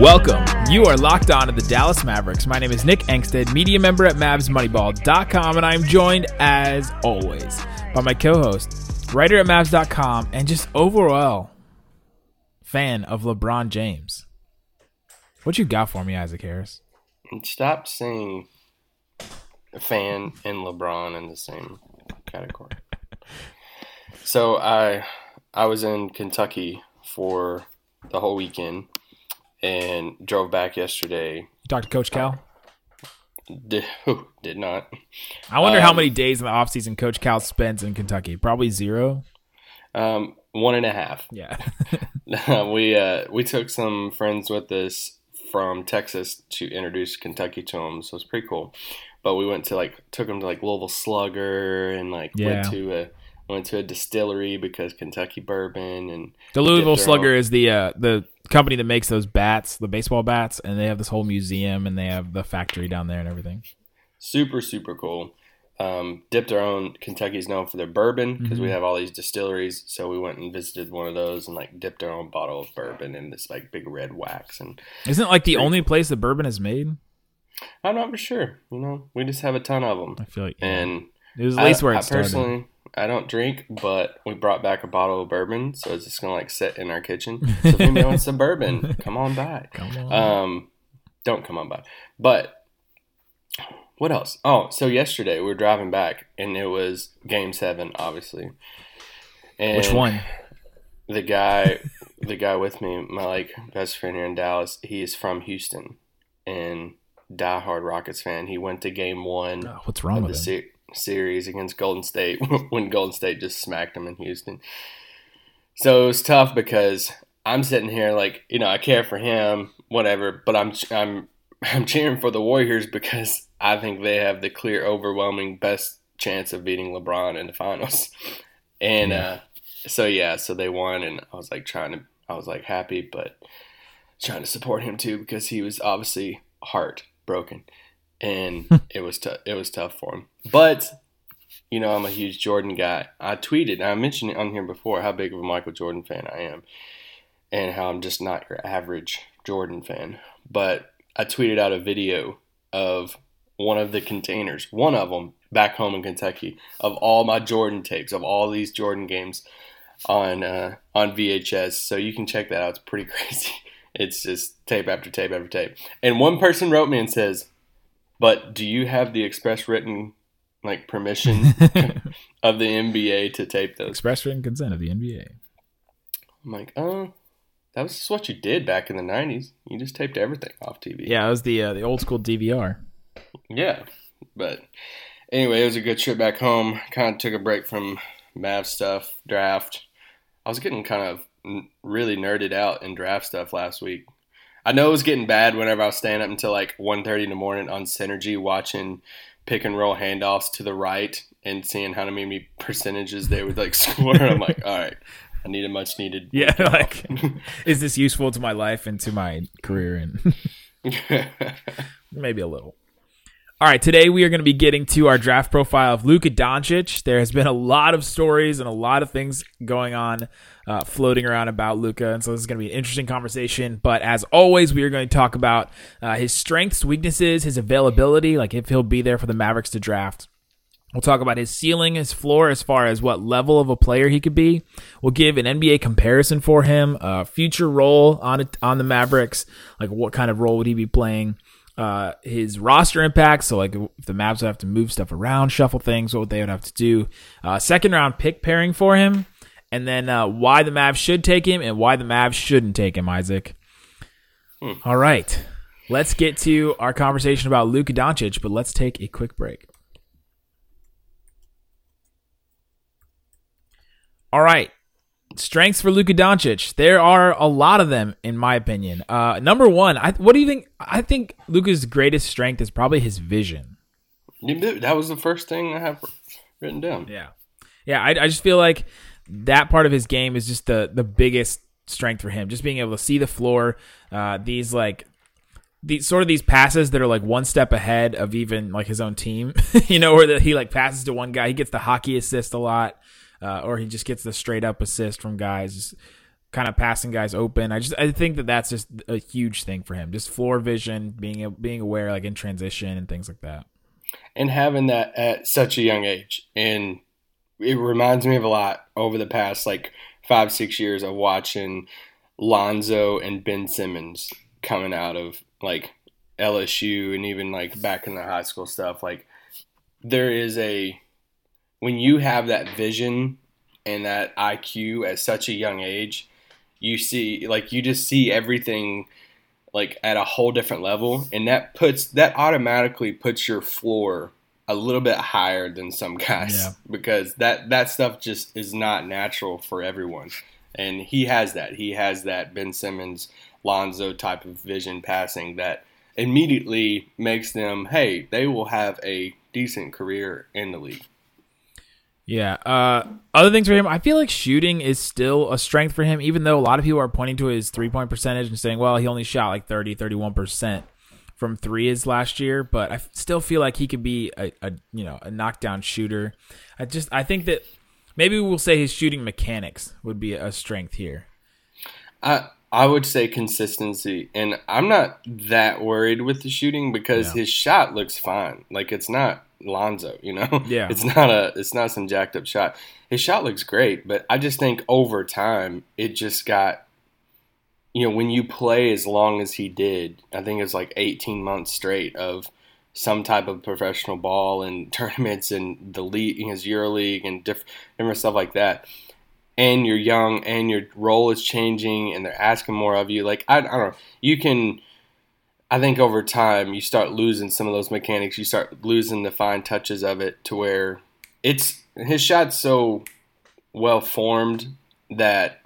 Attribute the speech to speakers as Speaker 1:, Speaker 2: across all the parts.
Speaker 1: Welcome. You are locked on to the Dallas Mavericks. My name is Nick Angstadt, media member at MavsMoneyball.com, and I'm joined, as always, by my co-host, writer at Mavs.com, and just overall fan of LeBron James. What you got for me, Isaac Harris?
Speaker 2: Stop saying fan and LeBron in the same category. so I I was in Kentucky for the whole weekend and drove back yesterday.
Speaker 1: You talked to Coach Cal?
Speaker 2: Did, did not.
Speaker 1: I wonder um, how many days in the offseason Coach Cal spends in Kentucky. Probably zero.
Speaker 2: Um, one and a half.
Speaker 1: Yeah.
Speaker 2: we uh, we took some friends with us from Texas to introduce Kentucky to them, so it's pretty cool. But we went to like took them to like Louisville Slugger and like
Speaker 1: Yeah.
Speaker 2: went to a went to a distillery because Kentucky bourbon and
Speaker 1: The Louisville Slugger
Speaker 2: own-
Speaker 1: is the uh, the company that makes those bats, the baseball bats, and they have this whole museum and they have the factory down there and everything.
Speaker 2: super super cool. Um, dipped our own. Kentucky's known for their bourbon because
Speaker 1: Mm-hmm.
Speaker 2: we have all these distilleries. So we went and visited one of those and like dipped our own bottle of bourbon in this like big red wax. And
Speaker 1: Isn't it like the only place that bourbon is made?
Speaker 2: I'm not for sure. You know, we just have a ton of them.
Speaker 1: I feel like
Speaker 2: And
Speaker 1: it was at least
Speaker 2: I,
Speaker 1: where it
Speaker 2: I
Speaker 1: started.
Speaker 2: personally, I don't drink, but we brought back a bottle of bourbon, so it's just gonna like sit in our kitchen. So if anybody wants some bourbon, come on by.
Speaker 1: Come on.
Speaker 2: Um, don't come on by. But what else? Oh, so yesterday we were driving back, and it was Game Seven, obviously. And
Speaker 1: Which one?
Speaker 2: The guy, the guy with me, my like best friend here in Dallas. He is from Houston, and diehard Rockets fan. He went to Game One
Speaker 1: Oh, what's wrong
Speaker 2: with the
Speaker 1: him?
Speaker 2: se- series against Golden State when Golden State just smacked him in Houston. So it was tough because I'm sitting here like you know I care for him, whatever, but I'm I'm I'm cheering for the Warriors because I think they have the clear, overwhelming best chance of beating LeBron in the finals. And uh, so yeah, so they won, and I was like trying to, I was like happy, but trying to support him too because he was obviously heartbroken, and it was tough. It was tough for him, but you know I'm a huge Jordan guy. I tweeted, and I mentioned it on here before, how big of a Michael Jordan fan I am, and how I'm just not your average Jordan fan. But I tweeted out a video of one of the containers, one of them back home in Kentucky, of all my Jordan tapes of all these Jordan games on uh, on VHS. So you can check that out. It's pretty crazy. It's just tape after tape after tape. And one person wrote me and says, "But do you have the express written like permission of the NBA to tape those?"
Speaker 1: Express written consent of the NBA.
Speaker 2: I'm like, "Oh, that was just what you did back in the '90s. You just taped everything off TV."
Speaker 1: Yeah, it was the uh, the old school DVR.
Speaker 2: Yeah, but anyway, it was a good trip back home. Kind of took a break from Mav stuff, draft. I was getting kind of really nerded out in draft stuff last week. I know it was getting bad whenever I was staying up until like 1.30 in the morning on Synergy watching pick and roll handoffs to the right and seeing how many percentages they would like score. I'm like, all right, I need a much needed.
Speaker 1: Yeah, like is this useful to my life and to my career and maybe a little. All right, today we are going to be getting to our draft profile of Luka Doncic. There has been a lot of stories and a lot of things going on, uh, floating around about Luka, and so this is going to be an interesting conversation. But as always, we are going to talk about uh, his strengths, weaknesses, his availability, like if he'll be there for the Mavericks to draft. We'll talk about his ceiling, his floor, as far as what level of a player he could be. We'll give an NBA comparison for him, a future role on it, on the Mavericks, like what kind of role would he be playing, uh, his roster impact. So like if the Mavs would have to move stuff around, shuffle things, what they would have to do. Uh, second round pick pairing for him, and then uh, why the Mavs should take him and why the Mavs shouldn't take him. Isaac. All right, let's get to our conversation about Luka Doncic, but let's take a quick break. All right. Strengths for Luka Doncic. There are a lot of them, in my opinion. Uh, number one, I, what do you think? I think Luka's greatest strength is probably his vision.
Speaker 2: That was the first thing I have written down.
Speaker 1: Yeah, yeah. I, I just feel like that part of his game is just the the biggest strength for him. Just being able to see the floor. Uh, these like these sort of these passes that are like one step ahead of even like his own team. you know, where the, he like passes to one guy, he gets the hockey assist a lot, uh, or he just gets the straight up assist from guys. Kind of passing guys open. I just I think that that's just a huge thing for him. Just floor vision, being being aware like in transition and things like that.
Speaker 2: And having that at such a young age, and it reminds me of a lot over the past like five six years of watching Lonzo and Ben Simmons coming out of like LSU and even like back in the high school stuff. Like there is a when you have that vision and that IQ at such a young age, you see like you just see everything like at a whole different level and that puts that automatically puts your floor a little bit higher than some guys yeah. because that that stuff just is not natural for everyone. And he has that. He has that Ben Simmons Lonzo type of vision passing that immediately makes them hey they will have a decent career in the league
Speaker 1: yeah. Uh, other things for him, I feel like shooting is still a strength for him, even though a lot of people are pointing to his three point percentage and saying, well, he only shot like 30, 31% from three is last year, but I still feel like he could be a, a you know a knockdown shooter. I just I think that maybe we'll say his shooting mechanics would be a strength here.
Speaker 2: I I would say consistency, and I'm not that worried with the shooting because his shot looks fine. Like it's not Lonzo, you know.
Speaker 1: Yeah.
Speaker 2: It's not a it's not some jacked up shot. His shot looks great, but I just think over time it just got you know, when you play as long as he did, I think it was like 18 months straight of some type of professional ball and tournaments and the league, his EuroLeague and different, different stuff like that. And you're young and your role is changing and they're asking more of you. Like, I, I don't know. You can I think over time you start losing some of those mechanics. You start losing the fine touches of it to where it's his shot's so well formed that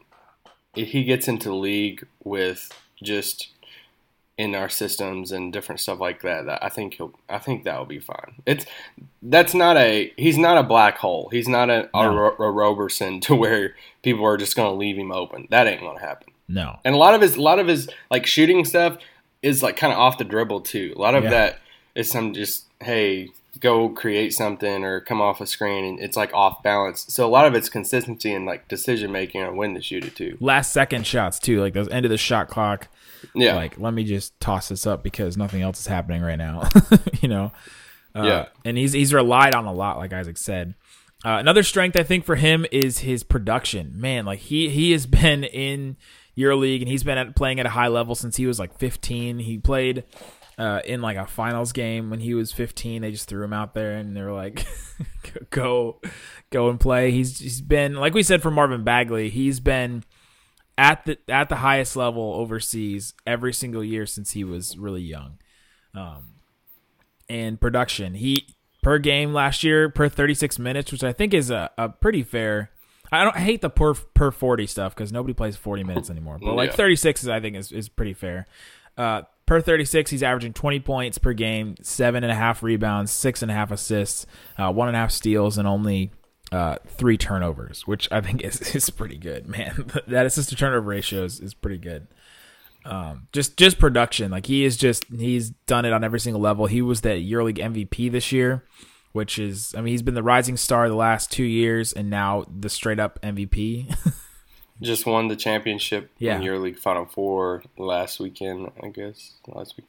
Speaker 2: he gets into the league with just in our systems and different stuff like that, that I think he'll I think that will be fine. It's that's not a he's not a black hole. He's not a, no. a, a Roberson to where people are just going to leave him open. That ain't going to happen.
Speaker 1: No.
Speaker 2: And a lot of his a lot of his like shooting stuff is like kind of off the dribble too. A lot of yeah. that is some just hey go create something or come off a screen and it's like off balance. So a lot of it's consistency and like decision making on when to shoot it too.
Speaker 1: Last second shots too, like those end of the shot clock.
Speaker 2: Yeah.
Speaker 1: Like let me just toss this up because nothing else is happening right now. you know. Uh,
Speaker 2: yeah.
Speaker 1: And he's he's relied on a lot, like Isaac said. Uh, another strength I think for him is his production. Man, like he he has been in EuroLeague, and he's been at, playing at a high level since he was like 15. He played uh, in like a finals game when he was 15. They just threw him out there, and they were like, "Go, go and play." He's he's been like we said for Marvin Bagley. He's been at the at the highest level overseas every single year since he was really young. Um, and production, he per game last year per 36 minutes, which I think is a, a pretty fair I don't I hate the per per forty stuff because nobody plays forty minutes anymore. But like thirty six is I think is is pretty fair. Uh, per thirty six, he's averaging twenty points per game, seven and a half rebounds, six and a half assists, uh, one and a half steals, and only uh, three turnovers, which I think is is pretty good. Man, that assist to turnover ratio is, is pretty good. Um, just just production, like he is just he's done it on every single level. He was the EuroLeague MVP this year which is, I mean, he's been the rising star the last two years, and now the straight up MVP.
Speaker 2: Just won the championship
Speaker 1: yeah.
Speaker 2: in EuroLeague Final Four last weekend, I guess. Last week,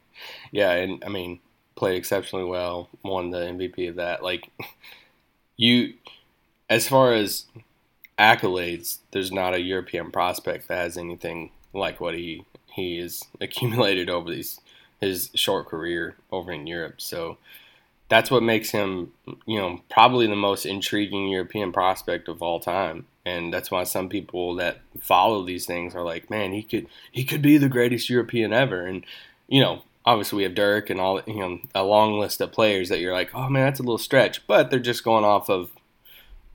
Speaker 2: yeah, and I mean, played exceptionally well. Won the MVP of that. Like you, as far as accolades, there's not a European prospect that has anything like what he he has accumulated over these his short career over in Europe. So that's what makes him, you know, probably the most intriguing European prospect of all time. And that's why some people that follow these things are like, man, he could he could be the greatest European ever. And you know, obviously we have Dirk and all you know a long list of players that you're like, oh man, that's a little stretch, but they're just going off of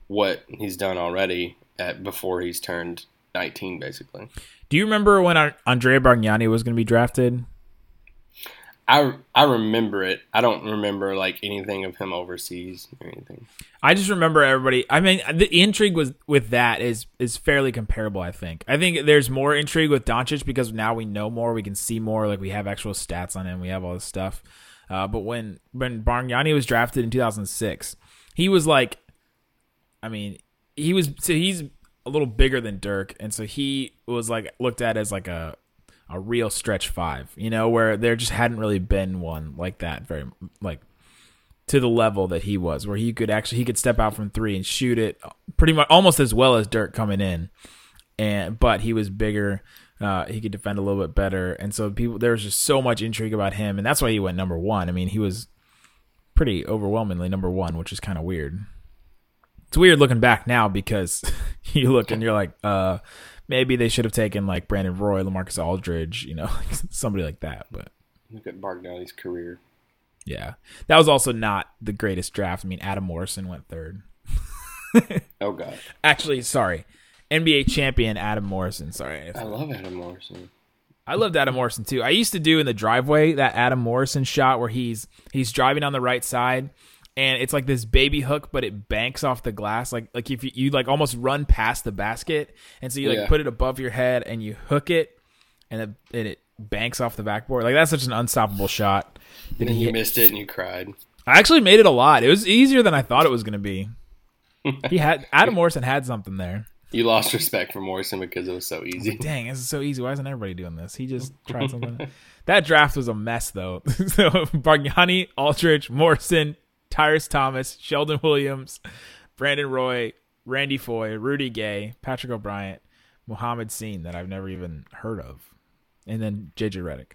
Speaker 2: what he's done already at before he's turned 19 basically.
Speaker 1: Do you remember when Andrea Bargnani was going to be drafted?
Speaker 2: I I remember it. I don't remember like anything of him overseas or anything.
Speaker 1: I just remember everybody. I mean, the intrigue was with that is is fairly comparable. I think. I think there's more intrigue with Doncic because now we know more, we can see more. Like we have actual stats on him, we have all this stuff. Uh, but when when Bargnani was drafted in 2006, he was like, I mean, he was so he's a little bigger than Dirk, and so he was like looked at as like a a real stretch five, you know, where there just hadn't really been one like that very like to the level that he was, where he could actually he could step out from three and shoot it pretty much almost as well as Dirk coming in, and but he was bigger. Uh, he could defend a little bit better, and so people there was just so much intrigue about him, and that's why he went number one. I mean, he was pretty overwhelmingly number one, which is kind of weird. It's weird looking back now because you look and you're like, uh, maybe they should have taken like Brandon Roy, Lamarcus Aldridge, you know, somebody like that. But
Speaker 2: Look at Bargnani's career.
Speaker 1: yeah, that was also not the greatest draft. I mean, Adam Morrison went third.
Speaker 2: Oh god,
Speaker 1: Actually, sorry, NBA champion Adam Morrison. Sorry,
Speaker 2: I love Adam Morrison.
Speaker 1: I loved Adam Morrison too. I used to do in the driveway that Adam Morrison shot where he's he's driving on the right side and it's like this baby hook, but it banks off the glass. Like like if you, you like almost run past the basket, and so you like
Speaker 2: Yeah.
Speaker 1: put it above your head and you hook it, and it, and it banks off the backboard. Like that's such an unstoppable shot.
Speaker 2: And then
Speaker 1: he
Speaker 2: you missed it and you cried.
Speaker 1: I actually made it a lot. It was easier than I thought it was going to be. He had Adam Morrison had something there.
Speaker 2: You lost respect for Morrison because it was so easy.
Speaker 1: Dang, this is so easy. Why isn't everybody doing this? He just tried something. that draft was a mess, though. so Bargnani, Aldridge, Morrison, Tyrus Thomas, Sheldon Williams, Brandon Roy, Randy Foye, Rudy Gay, Patrick O'Bryant, Muhammad Sene that I've never even heard of, and then JJ Redick.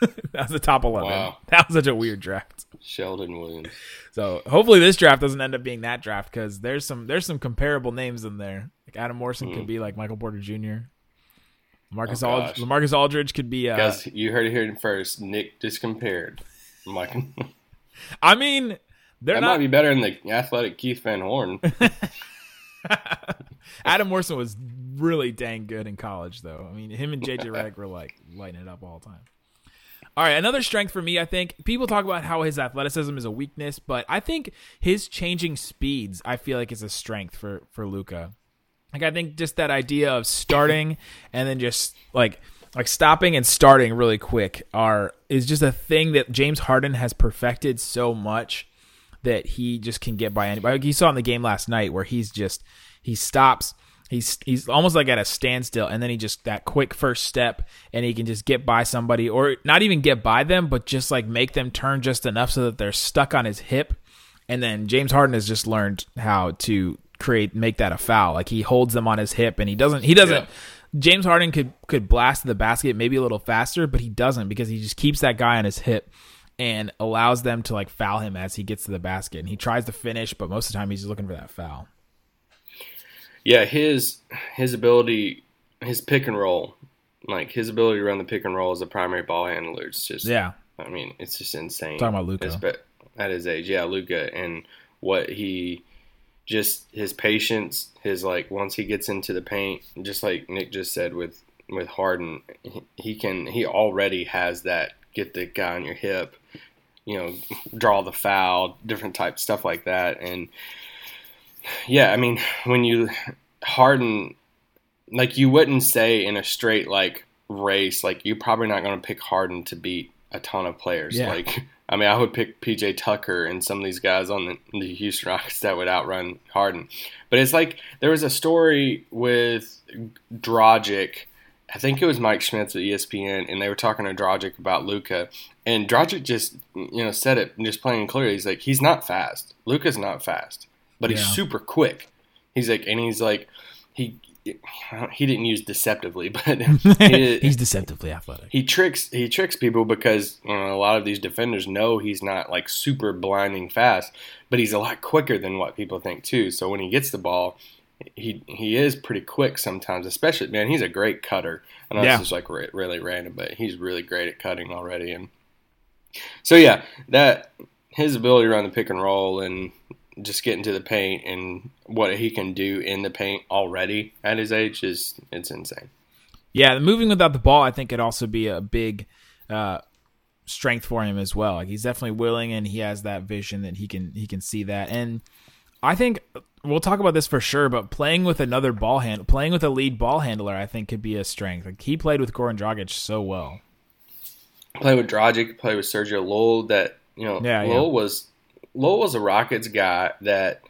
Speaker 1: that was the top eleven.
Speaker 2: Wow.
Speaker 1: That was such a weird draft.
Speaker 2: Sheldon Williams.
Speaker 1: So hopefully this draft doesn't end up being that draft because there's some there's some comparable names in there. Like Adam Morrison could be like Michael Porter Jr. Marcus
Speaker 2: Oh,
Speaker 1: Aldridge. Marcus Aldridge could be. Uh,
Speaker 2: Guys, you heard it here first. Nick just compared. I'm like, that
Speaker 1: I mean, they're
Speaker 2: might
Speaker 1: not.
Speaker 2: be better than the athletic Keith Van Horn.
Speaker 1: Adam Morrison was really dang good in college, though. I mean, him and JJ Redick were like lighting it up all the time. All right, another strength for me, I think people talk about how his athleticism is a weakness, but I think his changing speeds, I feel like is a strength for for Luka. Like I think just that idea of starting and then just like like stopping and starting really quick are is just a thing that James Harden has perfected so much that he just can get by anybody. Like you saw in the game last night where he's just he stops, he's he's almost like at a standstill, and then he just that quick first step, and he can just get by somebody, or not even get by them, but just like make them turn just enough so that they're stuck on his hip. And then James Harden has just learned how to create make that a foul. Like he holds them on his hip, and he doesn't he doesn't.
Speaker 2: Yeah.
Speaker 1: James Harden could could blast the basket maybe a little faster, but he doesn't because he just keeps that guy on his hip and allows them to like foul him as he gets to the basket. And he tries to finish, but most of the time he's just looking for that foul.
Speaker 2: yeah, his his ability, his pick and roll, like his ability to run the pick and roll as a primary ball handler. It's just
Speaker 1: Yeah.
Speaker 2: I mean, it's just insane.
Speaker 1: Talking about.
Speaker 2: Espe- at his age, yeah, Luka, and what he just his patience, his like once he gets into the paint, just like Nick just said with with Harden, he, he can he already has that get the guy on your hip, you know, draw the foul, different type stuff like that, and yeah, I mean when you Harden, like you wouldn't say in a straight like race, like you're probably not going to pick Harden to beat a ton of players.
Speaker 1: Yeah.
Speaker 2: Like, I mean, I would pick PJ Tucker and some of these guys on the, the Houston Rockets that would outrun Harden. But it's like there was a story with Dragic. I think it was Mike Schmitz at ESPN, and they were talking to Dragic about Luka, and Dragic just you know said it just plain and clear. He's like, he's not fast. Luka's not fast, but he's super quick. He's like, and he's like, he he didn't use deceptively, but he,
Speaker 1: he's deceptively athletic.
Speaker 2: he tricks he tricks people because you know, a lot of these defenders know he's not like super blinding fast, but he's a lot quicker than what people think too. So when he gets the ball, he he is pretty quick sometimes. Especially man, he's a great cutter. I know
Speaker 1: Yeah.
Speaker 2: this is like re- really random, but he's really great at cutting already. And so yeah, that his ability to run the pick and roll and just get into the paint and what he can do in the paint already at his age is it's insane.
Speaker 1: Yeah, the moving without the ball, I think could also be a big uh, strength for him as well. Like he's definitely willing, and he has that vision that he can he can see that. And I think we'll talk about this for sure. But playing with another ball hand, playing with a lead ball handler, I think could be a strength. Like he played with Goran Dragic so well.
Speaker 2: Play with Dragic, play with Sergio Llull. That you know,
Speaker 1: Yeah,
Speaker 2: Lowell
Speaker 1: yeah.
Speaker 2: was Lowell was a Rockets guy that.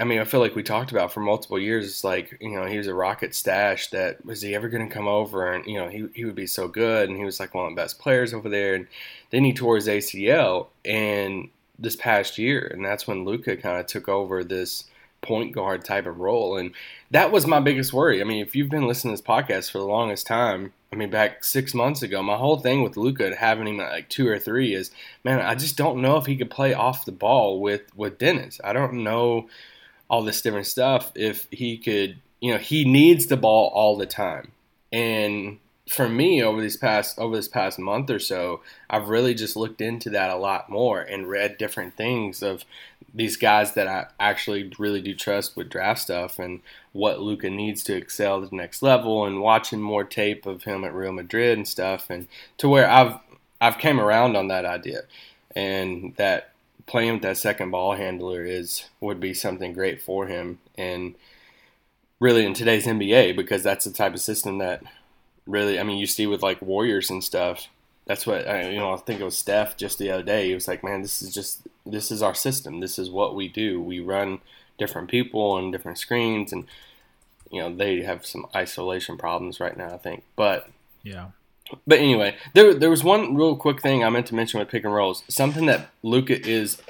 Speaker 2: I mean, I feel like we talked about for multiple years. It's like you know he was a Rocket stash. That was he ever going to come over and you know he he would be so good and he was like one of the best players over there. And then he tore his ACL and this past year, and that's when Luka kind of took over this point guard type of role. And that was my biggest worry. I mean, if you've been listening to this podcast for the longest time, I mean, back six months ago, my whole thing with Luka having him at like two or three is, man, I just don't know if he could play off the ball with with Dennis. I don't know all this different stuff if he could. You know, he needs the ball all the time, and for me over these past over this past month or so, I've really just looked into that a lot more and read different things of these guys that I actually really do trust with draft stuff and what Luka needs to excel to the next level and watching more tape of him at Real Madrid and stuff and to where I've I've came around on that idea. And that playing with that second ball handler is would be something great for him and really in today's NBA because that's the type of system that really I mean you see with like Warriors and stuff that's what I, you know. I think it was Steph just the other day. He was like, "Man, this is just this is our system. This is what we do. We run different people and different screens, and you know they have some isolation problems right now. I think, but
Speaker 1: Yeah.
Speaker 2: but anyway, there there was one real quick thing I meant to mention with pick and rolls. Something that Luka is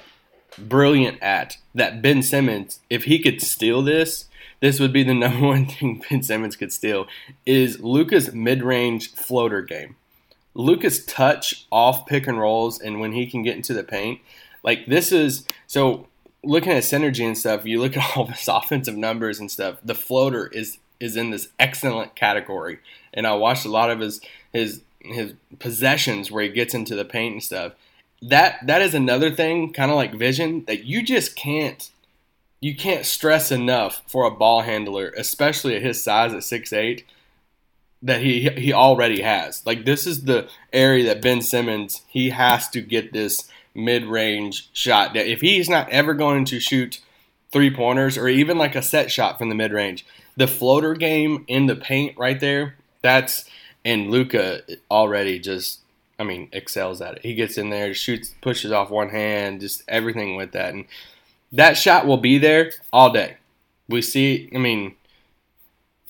Speaker 2: brilliant at. That Ben Simmons, if he could steal this, this would be the number one thing Ben Simmons could steal. Is Luka's mid range floater game. Luka's touch off pick and rolls and when he can get into the paint, like this is so looking at synergy and stuff, you look at all this offensive numbers and stuff, the floater is is in this excellent category. And I watched a lot of his his his possessions where he gets into the paint and stuff. That that is another thing, kind of like vision, that you just can't you can't stress enough for a ball handler, especially at his size at six eight that he he already has. Like this is the area that Ben Simmons he has to get this mid range shot. That if he's not ever going to shoot three pointers or even like a set shot from the mid range, the floater game in the paint right there. That's and Luka already just I mean excels at it. He gets in there, shoots, pushes off one hand, just everything with that, and that shot will be there all day. We see. I mean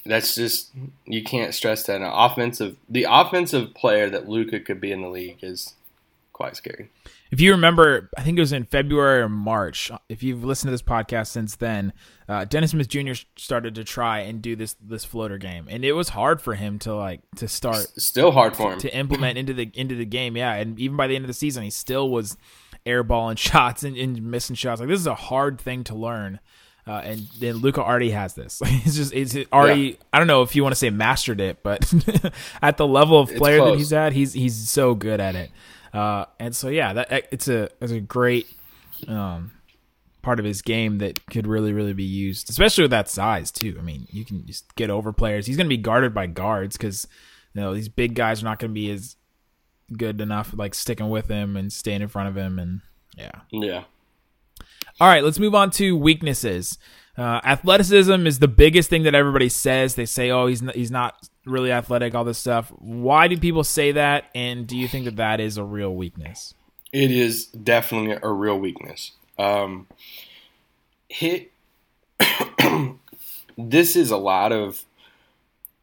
Speaker 2: that's just you can't stress that. An offensive, the offensive player that Luka could be in the league is quite scary.
Speaker 1: If you remember, I think it was in February or March. If you've listened to this podcast since then, uh, Dennis Smith Jr. started to try and do this this floater game, and it was hard for him to like to start
Speaker 2: Still hard for him.
Speaker 1: to implement into the into the game. Yeah, and even by the end of the season, he still was airballing shots and, and missing shots. Like this is a hard thing to learn. Uh, and then Luka already has this. Like, it's just it's already.
Speaker 2: Yeah.
Speaker 1: I don't know if you want to say mastered it, but at the level of player that he's at, he's he's so good at it. Uh, and so yeah, that it's a it's a great um, part of his game that could really really be used, especially with that size too. I mean, you can just get over players. He's going to be guarded by guards because you know these big guys are not going to be as good enough like sticking with him and staying in front of him and yeah.
Speaker 2: yeah.
Speaker 1: All right, let's move on to weaknesses. Uh, athleticism is the biggest thing that everybody says. They say, "Oh, he's not, he's not really athletic." All this stuff. Why do people say that? And do you think that that is a real weakness?
Speaker 2: It is definitely a real weakness. Um, hit. this is a lot of.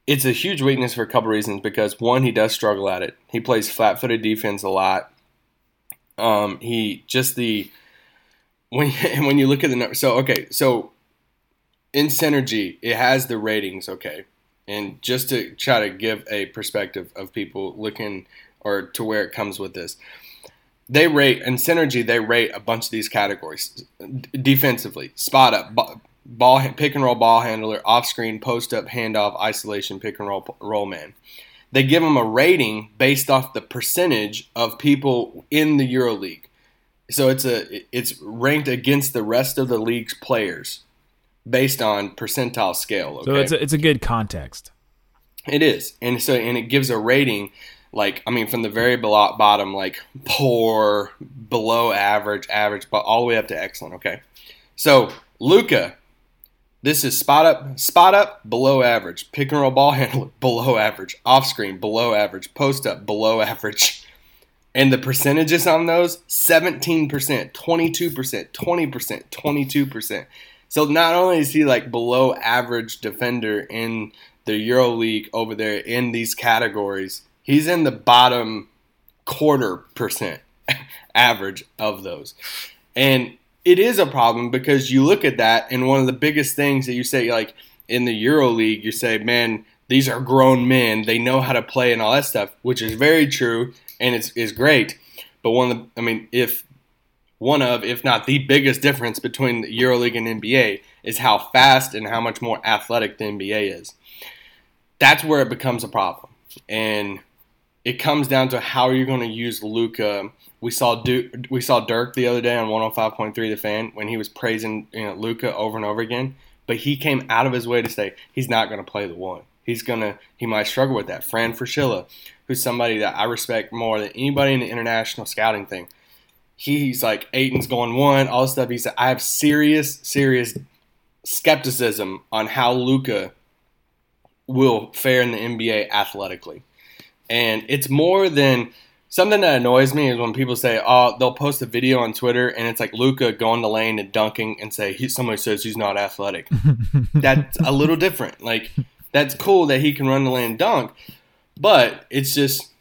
Speaker 2: It's a huge weakness for a couple reasons because one, he does struggle at it. He plays flat-footed defense a lot. Um, he just the when when you look at the number. So okay, so in synergy, it has the ratings. Okay, and just to try to give a perspective of people looking or to where it comes with this they rate in synergy they rate a bunch of these categories defensively spot up ball pick and roll ball handler off screen post up handoff isolation pick and roll roll man they give them a rating based off the percentage of people in the EuroLeague so it's a it's ranked against the rest of the league's players based on percentile scale. Okay?
Speaker 1: So it's a, it's a good context.
Speaker 2: It is, and so and it gives a rating. Like I mean, from the very bottom, like poor, below average, average, but all the way up to excellent. Okay, so Luka, this is spot up, spot up, below average. Pick and roll ball handler, below average. Off screen, below average. Post up, below average. And the percentages on those 17%, 22%, 20%, 22%. So not only is he like below average defender in the Euro League over there in these categories, he's in the bottom quarter percent average of those. And it is a problem because you look at that and one of the biggest things that you say like in the Euro League, you say, man, these are grown men. They know how to play and all that stuff, which is very true and it's is great. But one of the, I mean, if one of, if not the biggest difference between the EuroLeague and NBA is how fast and how much more athletic the NBA is. That's where it becomes a problem, and it comes down to how you're going to use Luka. We saw Duke, we saw Dirk the other day on 105.3 The Fan when he was praising you know, Luka over and over again, but he came out of his way to say he's not going to play the one. He's gonna he might struggle with that. Fran Fraschilla, who's somebody that I respect more than anybody in the international scouting thing. He's like Ayton's going one, all this stuff. He said I have serious, serious skepticism on how Luka will fare in the NBA athletically. And it's more than something that annoys me is when people say, "Oh, they'll post a video on Twitter and it's like Luka going to lane and dunking and say he, somebody says he's not athletic." That's a little different. Like that's cool that he can run the lane and dunk, but it's just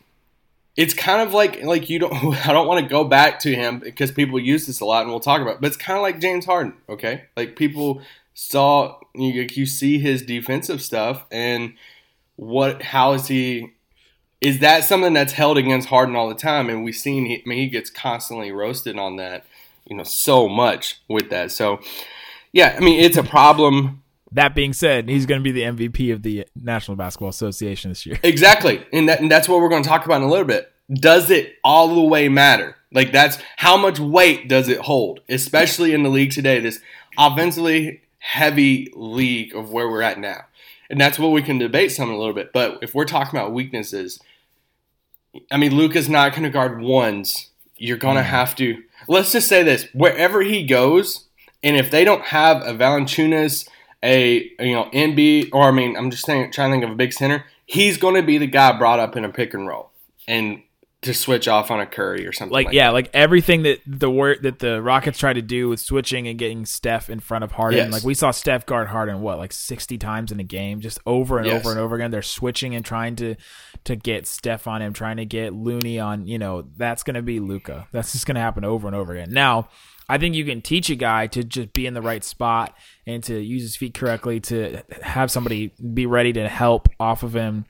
Speaker 2: it's kind of like like you don't I don't want to go back to him because people use this a lot and we'll talk about it, but it's kind of like James Harden, okay? Like people saw you, you see his defensive stuff and what how is he is that something that's held against Harden all the time and we've seen he, I mean he gets constantly roasted on that, you know, so much with that. So yeah, I mean it's a problem
Speaker 1: That being said, he's going to be the MVP of the National Basketball Association this year.
Speaker 2: Exactly. And, that, and that's what we're going to talk about in a little bit. Does it all the way matter? Like, that's how much weight does it hold, especially in the league today, this offensively heavy league of where we're at now. And that's what we can debate some a little bit. But if we're talking about weaknesses, I mean, Luka's not going to guard ones. You're going to mm. have to, let's just say this wherever he goes, and if they don't have a Valanciunas, a you know NB or I mean I'm just saying, trying to think of a big center. He's going to be the guy brought up in a pick and roll and to switch off on a Curry or something.
Speaker 1: Like,
Speaker 2: Like,
Speaker 1: yeah, like everything that the wor- that the Rockets tried to do with switching and getting Steph in front of Harden.
Speaker 2: Yes.
Speaker 1: Like we saw Steph guard Harden what like sixty times in a game, just over and
Speaker 2: Yes.
Speaker 1: over and over again. They're switching and trying to to get Steph on him, trying to get Looney on. You know, that's going to be Luka. That's just going to happen over and over again. Now, I think you can teach a guy to just be in the right spot and to use his feet correctly to have somebody be ready to help off of him,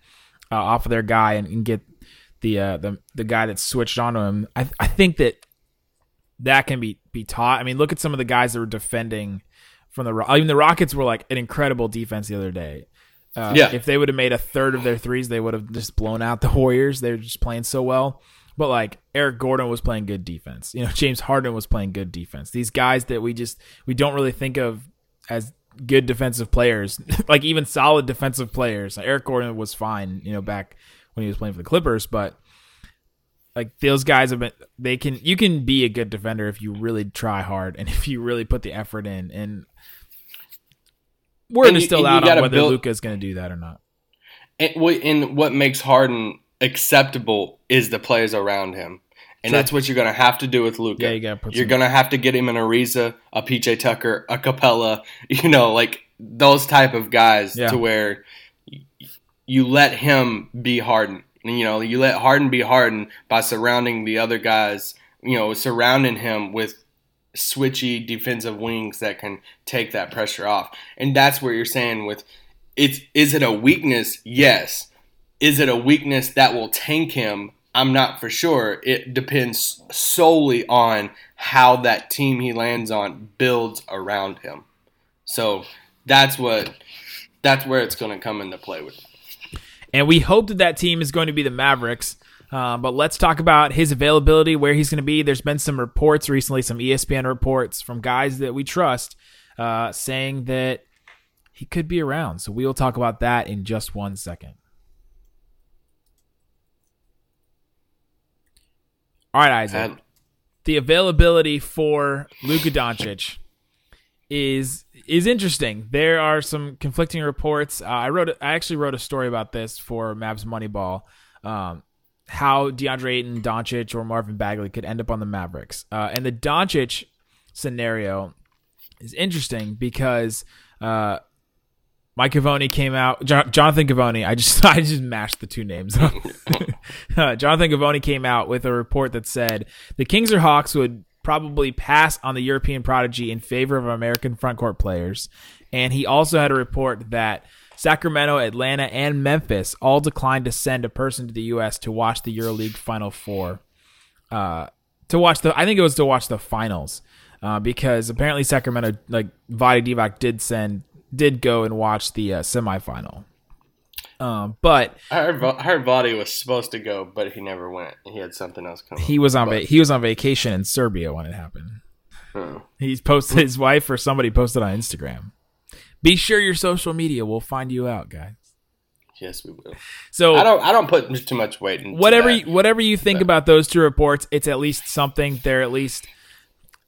Speaker 1: uh, off of their guy, and, and get the uh, the the guy that switched onto him. I I think that that can be be taught. I mean, look at some of the guys that were defending from the. I mean, the Rockets were like an incredible defense the other day. Uh,
Speaker 2: Yeah.
Speaker 1: If they would have made a third of their threes, they would have just blown out the Warriors. They're just playing so well. But like Eric Gordon was playing good defense. You know, James Harden was playing good defense. These guys that we just we don't really think of as good defensive players, like even solid defensive players. Eric Gordon was fine, you know, back when he was playing for the Clippers, but like those guys have been they can you can be a good defender if you really try hard and if you really put the effort in and we're
Speaker 2: And you-
Speaker 1: still
Speaker 2: and
Speaker 1: out on whether
Speaker 2: build-
Speaker 1: is going to do that or not.
Speaker 2: and what and what makes Harden acceptable is the players around him. And that's what you're going to have to do with Luka.
Speaker 1: Yeah, you
Speaker 2: you're going to have to get him an Ariza, a PJ Tucker, a Capela, you know, like those type of guys
Speaker 1: Yeah.
Speaker 2: to where you let him be Harden. You know, you let Harden be Harden by surrounding the other guys, you know, surrounding him with switchy defensive wings that can take that pressure off. And that's where you're saying with it's is it a weakness? Yes. Is it a weakness that will tank him? I'm not for sure. It depends solely on how that team he lands on builds around him. So that's what that's where it's going to come into play with.
Speaker 1: And we hope that that team is going to be the Mavericks. Uh, but let's talk about his availability, where he's going to be. There's been some reports recently, some ESPN reports from guys that we trust, uh, saying that he could be around. So we will talk about that in just one second. All right, Isaac. The availability for Luka Doncic is is interesting. There are some conflicting reports. Uh, I wrote, I actually wrote a story about this for Mavs Moneyball. Um, how DeAndre Ayton, Doncic, or Marvin Bagley could end up on the Mavericks, uh, and the Doncic scenario is interesting because uh, Mike Givony came out. Jo- Jonathan Givony. I just I just mashed the two names up. uh, Jonathan Givony came out with a report that said the Kings or Hawks would probably pass on the European prodigy in favor of American frontcourt players, and he also had a report that Sacramento, Atlanta, and Memphis all declined to send a person to the U.S. to watch the EuroLeague Final Four. Uh, to watch the, I think it was to watch the finals, uh, because apparently Sacramento, like Vlade Divac, did send, did go and watch the uh, semifinal. Um, but
Speaker 2: her heard, Va- I heard Vlade was supposed to go, but he never went. He had something else coming.
Speaker 1: he was on
Speaker 2: But-
Speaker 1: va- he was on vacation in Serbia when it happened.
Speaker 2: Huh.
Speaker 1: He posted his wife or somebody posted on Instagram. Be sure your social media will find you out, guys.
Speaker 2: Yes, we will.
Speaker 1: So
Speaker 2: I don't. I don't put too much weight into
Speaker 1: whatever
Speaker 2: that.
Speaker 1: you, whatever you think about those two reports, it's at least something. They're at least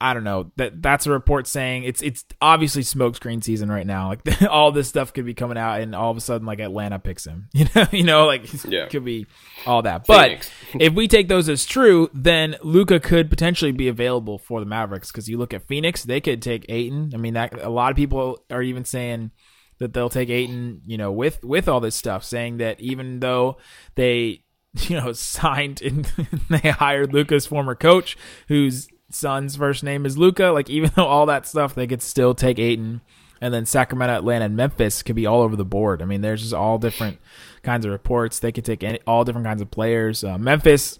Speaker 1: I don't know that that's a report saying it's it's obviously smokescreen season right now. Like all this stuff could be coming out, and all of a sudden like Atlanta picks him. You know, you know, like
Speaker 2: Yeah.
Speaker 1: could be all that. But if we take those as true, then Luka could potentially be available for the Mavericks because you look at Phoenix, they could take Ayton. I mean, that a lot of people are even saying that they'll take Ayton, you know, with with all this stuff, saying that even though they, you know, signed and they hired Luka's former coach, whose son's first name is Luca, like even though all that stuff, they could still take Ayton. And then Sacramento, Atlanta, and Memphis could be all over the board. I mean, there's just all different kinds of reports. They could take any, all different kinds of players. Uh, Memphis,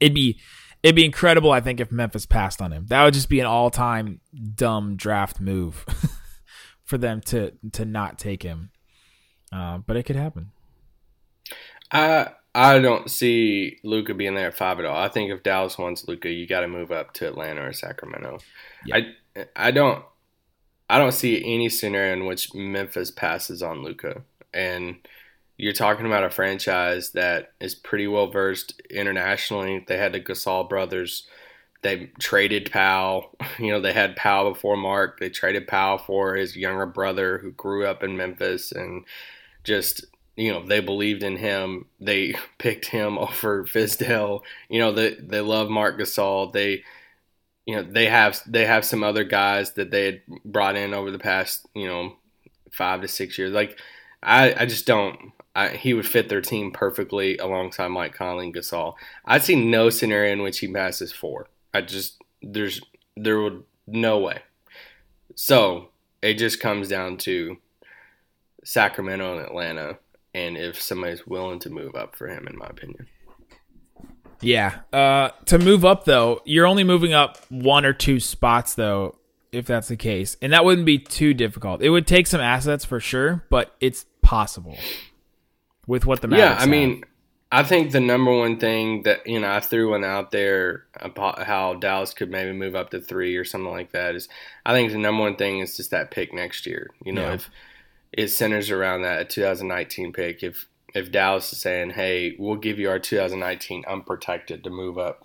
Speaker 1: it'd be it'd be incredible. I think if Memphis passed on him, that would just be an all time dumb draft move for them to to not take him. Uh, but it could happen.
Speaker 2: I I don't see Luka being there at five at all. I think if Dallas wants Luka, you got to move up to Atlanta or Sacramento. I I don't I don't see any scenario in which Memphis passes on Luka. And you're talking about a franchise that is pretty well versed internationally. They had the Gasol brothers. They traded Pau. You know, they had Pau before Marc. They traded Pau for his younger brother who grew up in Memphis and just you know they believed in him. They picked him over Fizdale. You know they they love Marc Gasol. They you know they have they have some other guys that they had brought in over the past you know five to six years. Like I I just don't. I, he would fit their team perfectly alongside Mike Conley and Gasol. I see no scenario in which he passes four. I just there's there would no way. So it just comes down to Sacramento and Atlanta, and if somebody's willing to move up for him, in my opinion.
Speaker 1: Yeah. Uh, to move up though, you're only moving up one or two spots though, if that's the case, and that wouldn't be too difficult. It would take some assets for sure, but it's possible with what the
Speaker 2: yeah, I
Speaker 1: have.
Speaker 2: mean, I think the number one thing that you know I threw one out there about how Dallas could maybe move up to three or something like that is I think the number one thing is just that pick next year. You know,
Speaker 1: Yeah.
Speaker 2: if it centers around that 2019 pick, if if Dallas is saying, "Hey, we'll give you our 2019 unprotected to move up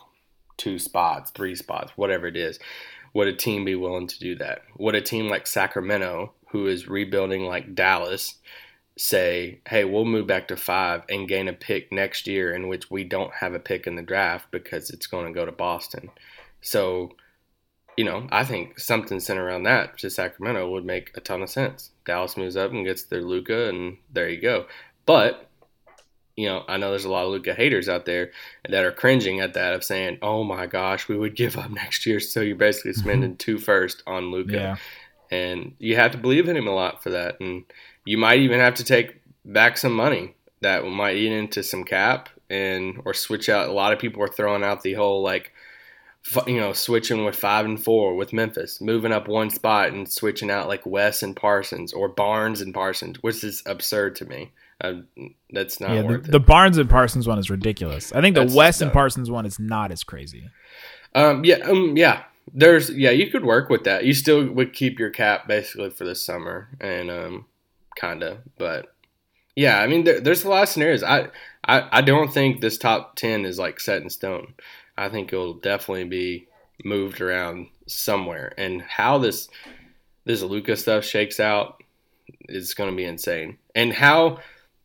Speaker 2: two spots, three spots, whatever it is," would a team be willing to do that? Would a team like Sacramento, who is rebuilding like Dallas, say, hey, we'll move back to five and gain a pick next year in which we don't have a pick in the draft because it's going to go to Boston. So, you know, I think something sent around that to Sacramento would make a ton of sense. Dallas moves up and gets their Luka, and there you go. But, you know, I know there's a lot of Luka haters out there that are cringing at that of saying, oh my gosh, we would give up next year. So you're basically mm-hmm. spending two first on Luka
Speaker 1: yeah.
Speaker 2: and you have to believe in him a lot for that. And you might even have to take back some money that might eat into some cap and or switch out. A lot of people are throwing out the whole like, you know, switching with five and four with Memphis, moving up one spot and switching out like Wes and Parsons or Barnes and Parsons, which is absurd to me. Uh, that's not
Speaker 1: Yeah, the,
Speaker 2: worth
Speaker 1: the
Speaker 2: it.
Speaker 1: Barnes and Parsons one is ridiculous. I think the
Speaker 2: That's
Speaker 1: West and. Parsons one is not as crazy.
Speaker 2: Um, yeah, um, yeah. There's yeah, you could work with that. You still would keep your cap basically for the summer, and um, kinda, but yeah, I mean, there, there's a lot of scenarios. I, I I don't think this top ten is like set in stone. I think it'll definitely be moved around somewhere, and how this this Luka stuff shakes out is going to be insane, and how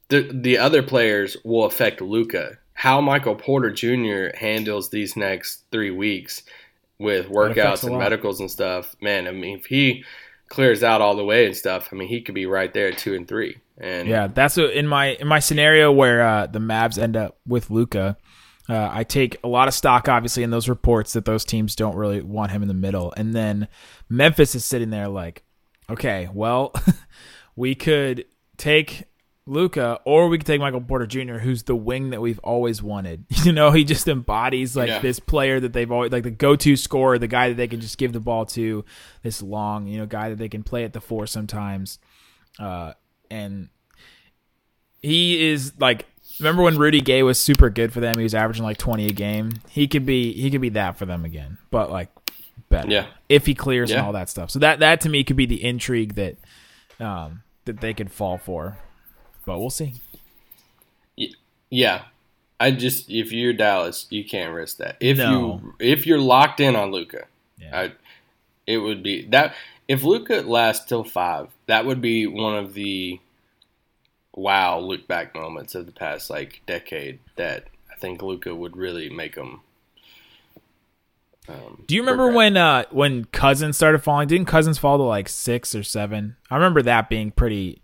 Speaker 2: the the other players will affect Luka. How Michael Porter Jr. handles these next three weeks with workouts and medicals and stuff, man. I mean, if he clears out all the way and stuff, I mean, he could be right there at two and three. And
Speaker 1: Yeah, that's in my in my scenario where uh, the Mavs end up with Luka. Uh, I take a lot of stock, obviously, in those reports that those teams don't really want him in the middle, and then Memphis is sitting there like, okay, well, we could take Luka, or we could take Michael Porter Jr., who's the wing that we've always wanted. You know, he just embodies like
Speaker 2: Yeah.
Speaker 1: this player that they've always like the go-to scorer, the guy that they can just give the ball to, this long, you know, guy that they can play at the four sometimes, uh, and he is like. Remember when Rudy Gay was super good for them? He was averaging like twenty a game. He could be he could be that for them again, but like better.
Speaker 2: Yeah.
Speaker 1: if he clears and all that stuff. So that that to me could be the intrigue that um, that they could fall for. But we'll see.
Speaker 2: Yeah, I just if you're Dallas, you can't risk that. If
Speaker 1: No.
Speaker 2: you if you're locked in on Luka,
Speaker 1: Yeah.
Speaker 2: I, it would be that if Luka lasts till five, that would be one of the wow look back moments of the past like decade that I think Luka would really make them. Um,
Speaker 1: Do you remember
Speaker 2: regret.
Speaker 1: when uh when Cousins started falling? Didn't Cousins fall to like six or seven? I remember that being pretty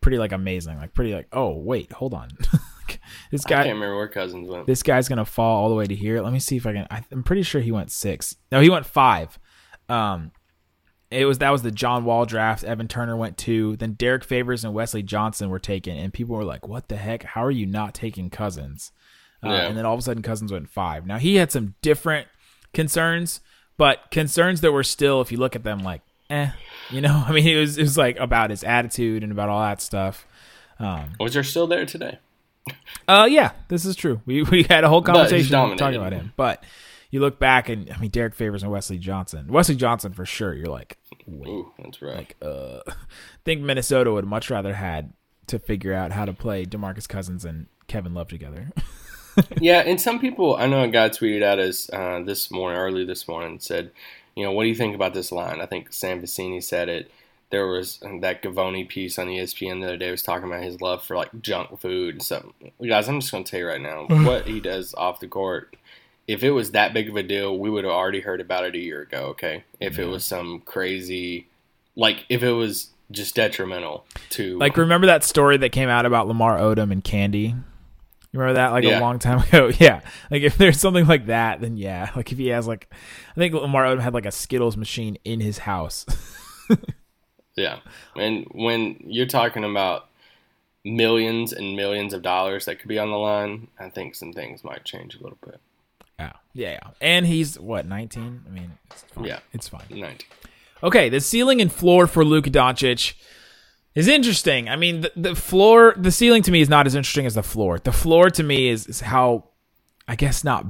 Speaker 1: pretty like amazing. Like pretty like oh wait hold on, this guy.
Speaker 2: I can't remember where Cousins went.
Speaker 1: this guy's gonna fall all the way to here. Let me see if I can. I, I'm pretty sure he went six. No, he went five. Um, it was that was the John Wall draft. Evan Turner went two. Then Derrick Favors and Wesley Johnson were taken, and people were like, "What the heck? How are you not taking Cousins?" Uh,
Speaker 2: Yeah.
Speaker 1: And then all of a sudden, Cousins went five. Now he had some different concerns, but concerns that were still, if you look at them, like, eh, you know. I mean, it was it was like about his attitude and about all that stuff. Um,
Speaker 2: Was are still there today?
Speaker 1: uh, yeah, this is true. We we had a whole conversation talking about him, but you look back and I mean Derrick Favors and Wesley Johnson. Wesley Johnson for sure. You're like, wait,
Speaker 2: Ooh, that's right.
Speaker 1: like uh, I think Minnesota would much rather had to figure out how to play Demarcus Cousins and Kevin Love together.
Speaker 2: Yeah, and some people I know a guy tweeted at us uh, this morning, early this morning, said, you know, what do you think about this line? I think Sam Vecenie said it. There was that Givony piece on ESPN the other day was talking about his love for like junk food and stuff. Guys, I'm just gonna tell you right now what he does off the court. If it was that big of a deal, we would have already heard about it a year ago. Okay, if it was some crazy, like if it was just detrimental to
Speaker 1: like remember that story that came out about Lamar Odom and Candy? You remember that like a long time ago? Yeah. Like if there's something like that, then yeah. Like if he has like, I think Lamar Odom had like a Skittles machine in his house.
Speaker 2: Yeah. And when you're talking about millions and millions of dollars that could be on the line, I think some things might change a little bit.
Speaker 1: Yeah, yeah. And he's what 19. I mean, it's fine.
Speaker 2: Yeah.
Speaker 1: it's fine.
Speaker 2: 19.
Speaker 1: Okay, the ceiling and floor for Luka Doncic is interesting. I mean, the, the floor, the ceiling to me is not as interesting as the floor. The floor to me is, is how, I guess, not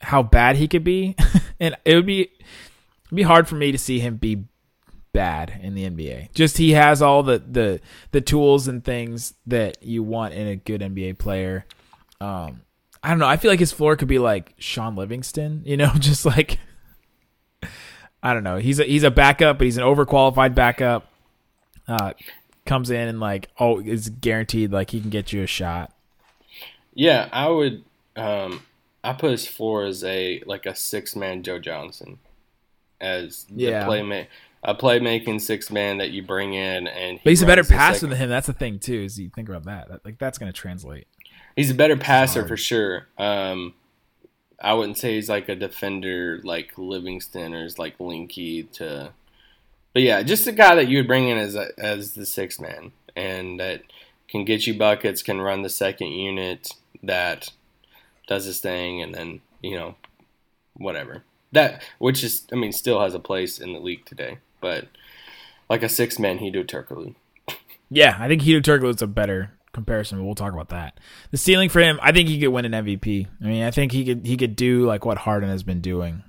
Speaker 1: how bad he could be, and it would be it'd be hard for me to see him be bad in the NBA. Just he has all the the the tools and things that you want in a good NBA player. Um, I don't know. I feel like his floor could be like Shaun Livingston. You know, just like I don't know. He's a he's a backup, but he's an overqualified backup. Uh, comes in and like oh is guaranteed like he can get you a shot.
Speaker 2: Yeah, I would um I put his floor as a like a six man Joe Johnson. As the
Speaker 1: Yeah.
Speaker 2: playmate a playmaking six man that you bring in and he
Speaker 1: But he's a better passer than him. That's the thing too. Is you think about that? that like that's going to translate.
Speaker 2: He's a better passer for sure. Um, I wouldn't say he's like a defender like Livingston or is like Linky to, but yeah, just a guy that you would bring in as a, as the sixth man and that can get you buckets, can run the second unit, that does his thing, and then you know whatever that which is I mean still has a place in the league today, but like a six man, he do Turkoglu.
Speaker 1: Yeah, I think Hedo Turkle is a better comparison, but we'll talk about that. The ceiling for him, I think he could win an MVP. I mean, I think he could he could do like what Harden has been doing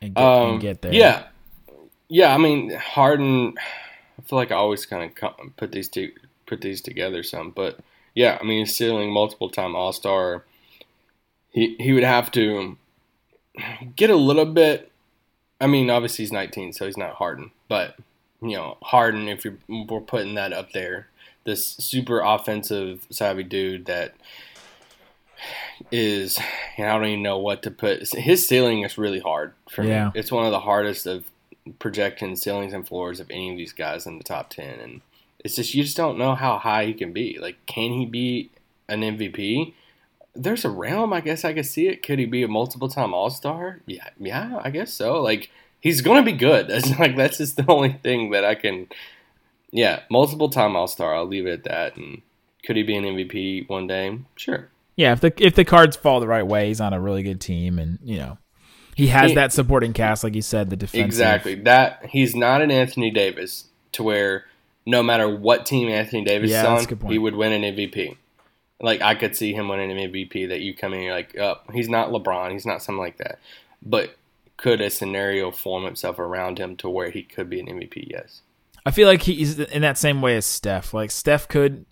Speaker 1: and get,
Speaker 2: Um,
Speaker 1: and get there.
Speaker 2: Yeah, yeah. I mean, Harden. I feel like I always kind of put these two put these together some, but yeah. I mean, he's ceiling multiple time All Star. He he would have to get a little bit. I mean, obviously he's 19, so he's not Harden, but you know, Harden. If you're, we're putting that up there, this super offensive savvy dude that is you know, I don't even know what to put. His ceiling is really hard for
Speaker 1: Yeah.
Speaker 2: me. It's one of the hardest of projecting ceilings and floors of any of these guys in the top ten, and it's just you just don't know how high he can be. Like, can he be an MVP? There's a realm, I guess I could see it. Could he be a multiple time All Star? Yeah, yeah, I guess so. Like, he's gonna be good. That's like that's just the only thing that I can. Yeah, multiple time All Star. I'll leave it at that. And could he be an MVP one day? Sure.
Speaker 1: yeah. If the if the cards fall the right way, he's on a really good team, and you know he has
Speaker 2: He-
Speaker 1: that supporting cast, like you said, the defense.
Speaker 2: Exactly. That he's not an Anthony Davis to where no matter what team Anthony Davis
Speaker 1: Yeah,
Speaker 2: is on,
Speaker 1: a good point.
Speaker 2: he would win an MVP. Like I could see him winning an MVP that you come in you're like, oh, he's not LeBron, he's not something like that. But could a scenario form itself around him to where he could be an MVP? Yes.
Speaker 1: I feel like he's in that same way as Steph. Like Steph could,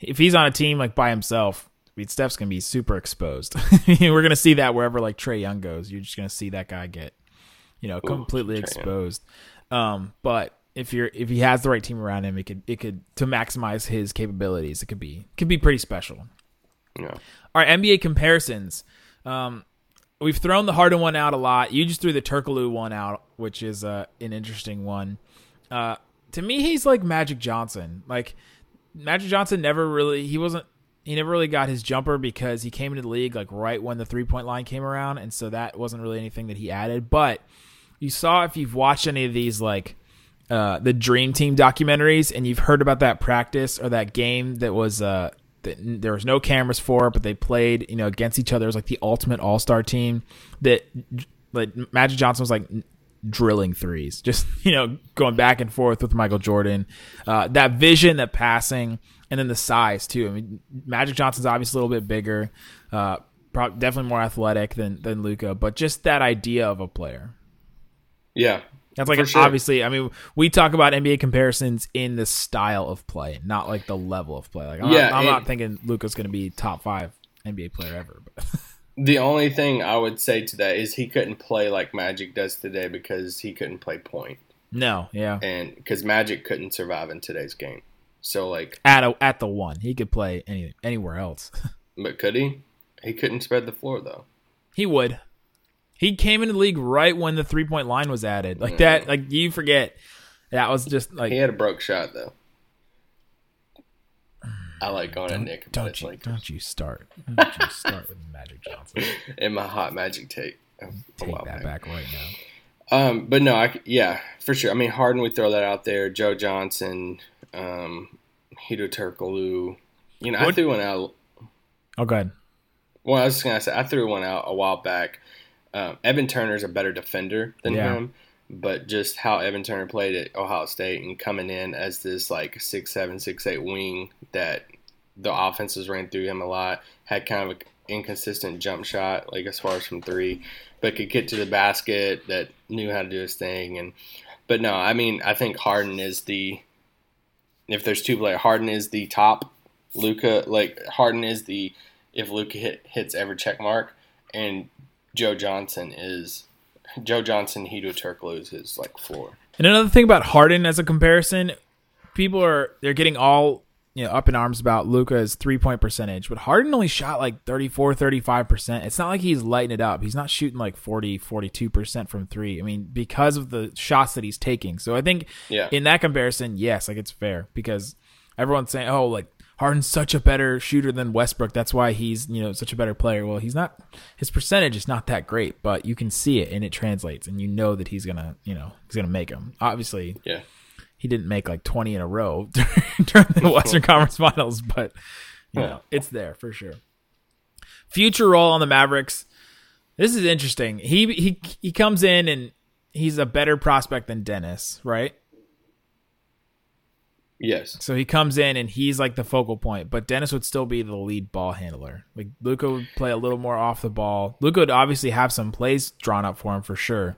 Speaker 1: if he's on a team like by himself, I mean, Steph's gonna be super exposed. We're gonna see that wherever like Trae Young goes. You're just gonna see that guy get, you know, completely
Speaker 2: Trae
Speaker 1: exposed. Um, but if you're if he has the right team around him, it could it could to maximize his capabilities. It could be could be pretty special.
Speaker 2: Know.
Speaker 1: All right, NBA comparisons. Um, we've thrown the Harden one out a lot. You just threw the Turkoglu one out, which is uh, an interesting one. Uh, to me, he's like Magic Johnson. Like Magic Johnson never really he wasn't he never really got his jumper because he came into the league like right when the three point line came around, and so that wasn't really anything that he added. But you saw if you've watched any of these like uh, the Dream Team documentaries, and you've heard about that practice or that game that was uh, that there was no cameras for, but they played you know against each other. It was like the ultimate All Star team that like Magic Johnson was like drilling threes, just you know going back and forth with Michael Jordan. Uh, that vision, that passing, and then the size too. I mean, Magic Johnson's obviously a little bit bigger, uh, prob- definitely more athletic than than Luka, but just that idea of a player.
Speaker 2: Yeah.
Speaker 1: That's like
Speaker 2: sure.
Speaker 1: obviously. I mean, we talk about NBA comparisons in the style of play, not like the level of play. Like, I'm,
Speaker 2: Yeah,
Speaker 1: not, I'm not thinking Luka's going to be top five NBA player ever. But
Speaker 2: The only thing I would say to that is he couldn't play like Magic does today because he couldn't play point.
Speaker 1: no, yeah,
Speaker 2: and because Magic couldn't survive in today's game. So like,
Speaker 1: at a, at the one, he could play any anywhere else.
Speaker 2: but could he? He couldn't spread the floor though.
Speaker 1: he would. He came into the league right when the three point line was added. Like mm. that. Like you forget that was just like
Speaker 2: He had a broke shot though. I like going at Nick,
Speaker 1: don't you
Speaker 2: like
Speaker 1: don't you start don't you start with Magic Johnson.
Speaker 2: in my hot Magic take. a- a
Speaker 1: Take that
Speaker 2: back.
Speaker 1: back right now.
Speaker 2: Um, but no, I yeah, for sure. I mean, Harden, we throw that out there. Joe Johnson, um, Hedo Turkoglu. You know, I threw one out.
Speaker 1: Oh, go ahead.
Speaker 2: Well, I was just gonna say I threw one out a while back. Um, Evan Turner's a better defender than
Speaker 1: Yeah.
Speaker 2: him, but just how Evan Turner played at Ohio State and coming in as this like six seven six eight wing that the offenses ran through him a lot. Had kind of an inconsistent jump shot, like as far as from three, but could get to the basket. That knew how to do his thing. And but no, I mean I think Harden is the if there's two players, Harden is the top. Luka like Harden is the if Luka hit, hits every check mark, and Joe Johnson is Joe Johnson. Hedo Turkoglu is his like floor.
Speaker 1: And another thing about Harden as a comparison, people are they're getting all you know up in arms about Luka's three point percentage, but Harden only shot like 34, 35 percent. It's not like he's lighting it up. He's not shooting like 40, 42 percent from three. I mean, because of the shots that he's taking. So I think
Speaker 2: Yeah.
Speaker 1: in that comparison, yes, like it's fair because everyone's saying, oh, like Harden's such a better shooter than Westbrook. That's why he's you know such a better player. Well, he's not. His percentage is not that great, but you can see it and it translates, and you know that he's gonna you know he's gonna make them. Obviously,
Speaker 2: Yeah,
Speaker 1: he didn't make like 20 in a row during the Western Conference Finals, but you know, it's there for sure. Future role on the Mavericks. This is interesting. He he he comes in and he's a better prospect than Dennis, right?
Speaker 2: Yes.
Speaker 1: So he comes in and he's like the focal point, but Dennis would still be the lead ball handler. Like Luka would play a little more off the ball. Luka would obviously have some plays drawn up for him for sure,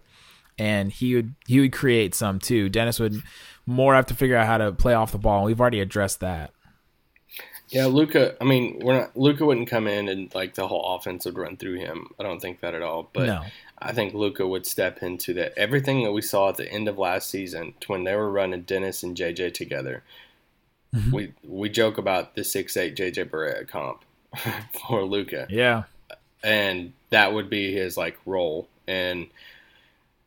Speaker 1: and he would he would create some too. Dennis would more have to figure out how to play off the ball. We've already addressed that.
Speaker 2: Yeah, Luka. I mean, we're not. Luka wouldn't come in and like the whole offense would run through him. I don't think that at all. But
Speaker 1: no,
Speaker 2: I think Luka would step into that. Everything that we saw at the end of last season, when they were running Dennis and JJ together,
Speaker 1: Mm-hmm.
Speaker 2: we we joke about the six eight JJ Barea comp for Luka,
Speaker 1: yeah,
Speaker 2: and that would be his like role. And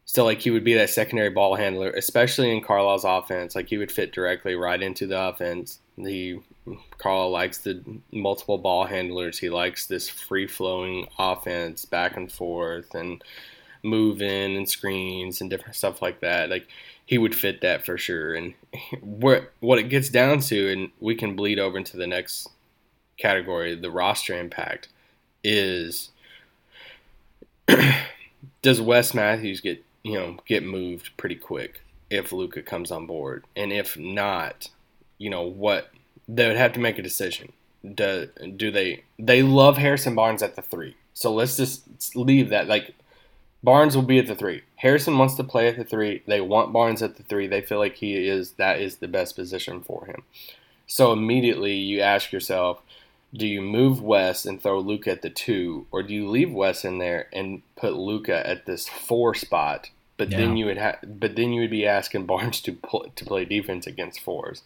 Speaker 2: so like he would be that secondary ball handler, especially in Carlisle's offense. Like he would fit directly right into the offense. He Carl likes the multiple ball handlers. He likes this free flowing offense back and forth and move in and screens and different stuff like that. Like he would fit that for sure. And what what it gets down to, and we can bleed over into the next category, the roster impact, is does Wes Matthews get you know get moved pretty quick if Luka comes on board, and if not, you know what they would have to make a decision. Do do they they love Harrison Barnes at the three? So let's just leave that like Barnes will be at the three. Harrison wants to play at the three. They want Barnes at the three. They feel like he is that is the best position for him. So immediately you ask yourself, do you move Wes and throw Luka at the two, or do you leave Wes in there and put Luka at this four spot? But then you would have, but then you would be asking Barnes to pl- to play defense against fours,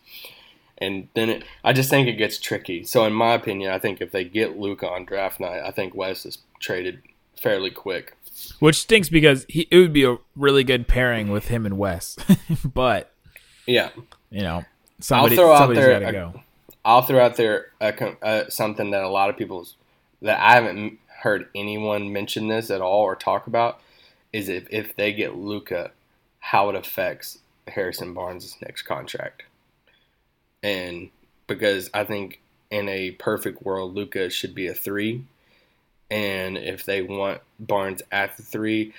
Speaker 2: and then it, I just think it gets tricky. So in my opinion, I think if they get Luka on draft night, I think Wes is traded fairly quick.
Speaker 1: which stinks because he it would be a really good pairing with him and Wes, but
Speaker 2: Yeah,
Speaker 1: you know somebody
Speaker 2: throw out there
Speaker 1: got to
Speaker 2: a-
Speaker 1: go.
Speaker 2: I'll throw out there a, uh, something that a lot of people that I haven't heard anyone mention this at all or talk about is if, if they get Luka, how it affects Harrison Barnes' next contract. And because I think in a perfect world, Luka should be a three. And if they want Barnes at the three,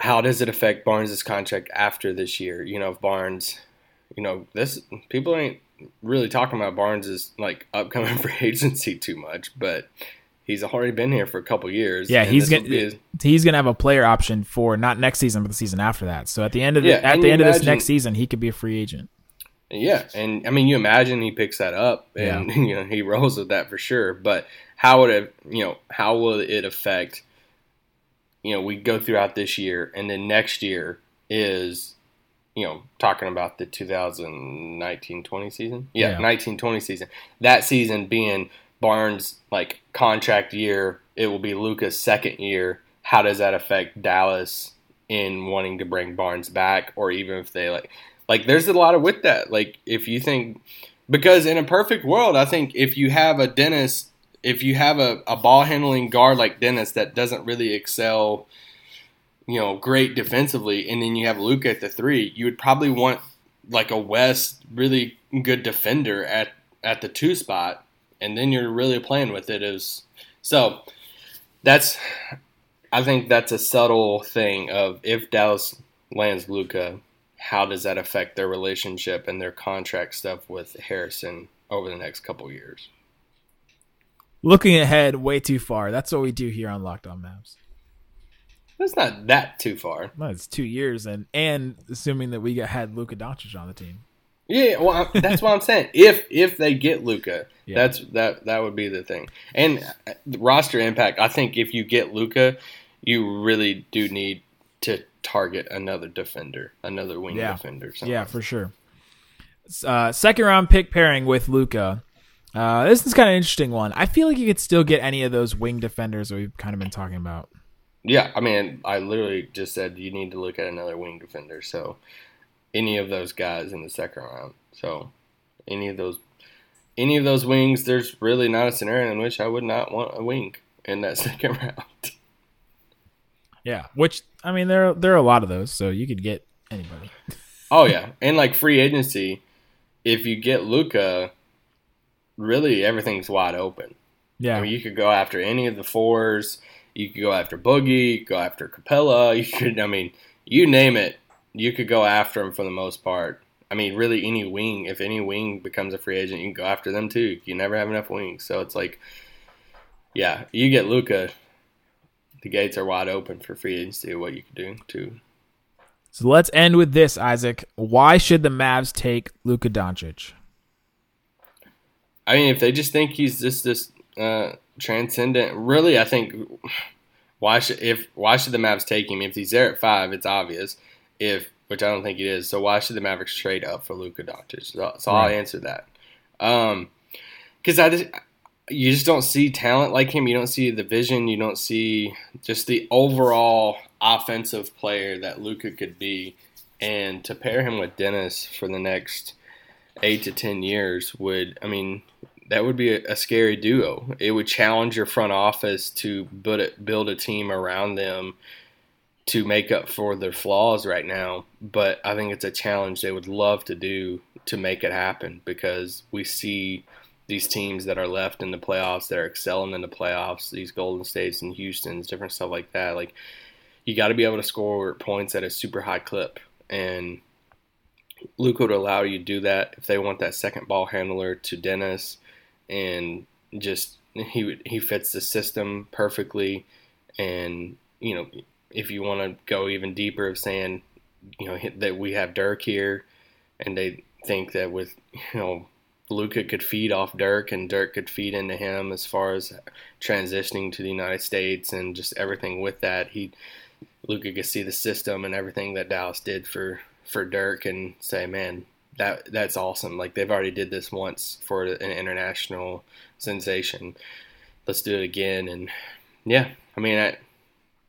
Speaker 2: how does it affect Barnes' contract after this year? You know, if Barnes, you know, this people ain't really talking about Barnes' like upcoming free agency too much, but he's already been here for a couple years.
Speaker 1: Yeah, he's gonna
Speaker 2: be his-
Speaker 1: he's gonna have a player option for not next season, but the season after that. So at the end of the,
Speaker 2: Yeah,
Speaker 1: at the end of this next season, he could be a free agent.
Speaker 2: Yeah, and I mean, you imagine he picks that up, and you know he rolls with that for sure. But how would it, you know, how will it affect? You know, we go throughout this year, and then next year is, you know, talking about the 2019-20 season. Yeah,
Speaker 1: Yeah.
Speaker 2: 19-20 season. That season being Barnes' like contract year, it will be Luka's second year. How does that affect Dallas in wanting to bring Barnes back, or even if they like? Like, there's a lot of with that. Like, if you think, because in a perfect world, I think if you have a Dennis, if you have a, a ball handling guard like Dennis that doesn't really excel, you know, great defensively, and then you have Luka at the three, you would probably want like a Wes really good defender at at the two spot, and then you're really playing with it. Is so that's I think that's a subtle thing of if Dallas lands Luka, how does that affect their relationship and their contract stuff with Harrison over the next couple years?
Speaker 1: Looking ahead way too far. That's what we do here on Locked On Mavs.
Speaker 2: That's not that too far.
Speaker 1: Well, it's two years, and and assuming that we got, had Luka Doncic on the team.
Speaker 2: Yeah, well, that's what I'm saying. If if they get Luka,
Speaker 1: Yeah.
Speaker 2: that's that that would be the thing. And uh, the roster impact, I think if you get Luka, you really do need to target another defender, another wing
Speaker 1: Yeah.
Speaker 2: defender. something.
Speaker 1: Yeah, for sure. Uh, second round pick pairing with Luka. Uh, this is kind of an interesting one. I feel like you could still get any of those wing defenders that we've kind of been talking about.
Speaker 2: Yeah, I mean, I literally just said you need to look at another wing defender. So any of those guys in the second round. So any of those any of those wings, there's really not a scenario in which I would not want a wing in that second round.
Speaker 1: Yeah, which I mean, there there are a lot of those, so you could get anybody.
Speaker 2: oh yeah, and like free agency, if you get Luka, really everything's wide open.
Speaker 1: Yeah,
Speaker 2: I mean, you could go after any of the fours. You could go after Boogie, go after Capela. You could, I mean, you name it, you could go after him for the most part. I mean, really, any wing, if any wing becomes a free agent, you can go after them too. You never have enough wings. So it's like, yeah, you get Luka, the gates are wide open for free agency. What you can do too.
Speaker 1: So let's end with this, Isaac. Why should the Mavs take Luka Doncic?
Speaker 2: I mean, if they just think he's just this uh, transcendent, really, I think why should if why should the Mavs take him? If he's there at five, it's obvious. If which I don't think it is. So why should the Mavericks trade up for Luka Doncic? So, so right. I'll answer that. Um, because I just you just don't see talent like him. You don't see the vision. You don't see just the overall offensive player that Luka could be. And to pair him with Dennis for the next eight to ten years would, I mean, that would be a, a scary duo. It would challenge your front office to build build a team around them to make up for their flaws right now. But I think it's a challenge they would love to do to make it happen because we see these teams that are left in the playoffs that are excelling in the playoffs, these Golden States and Houston's, different stuff like that. Like you got to be able to score points at a super high clip, and Luka would allow you to do that if they want that second ball handler to Dennis, and just he he fits the system perfectly, and you know if you want to go even deeper of saying you know that we have Dirk here, and they think that with you know Luka could feed off Dirk and Dirk could feed into him as far as transitioning to the United States and just everything with that. He Luka could see the system and everything that Dallas did for for Dirk and say, man, that that's awesome. Like they've already did this once for an international sensation. Let's do it again. And yeah, I mean, I,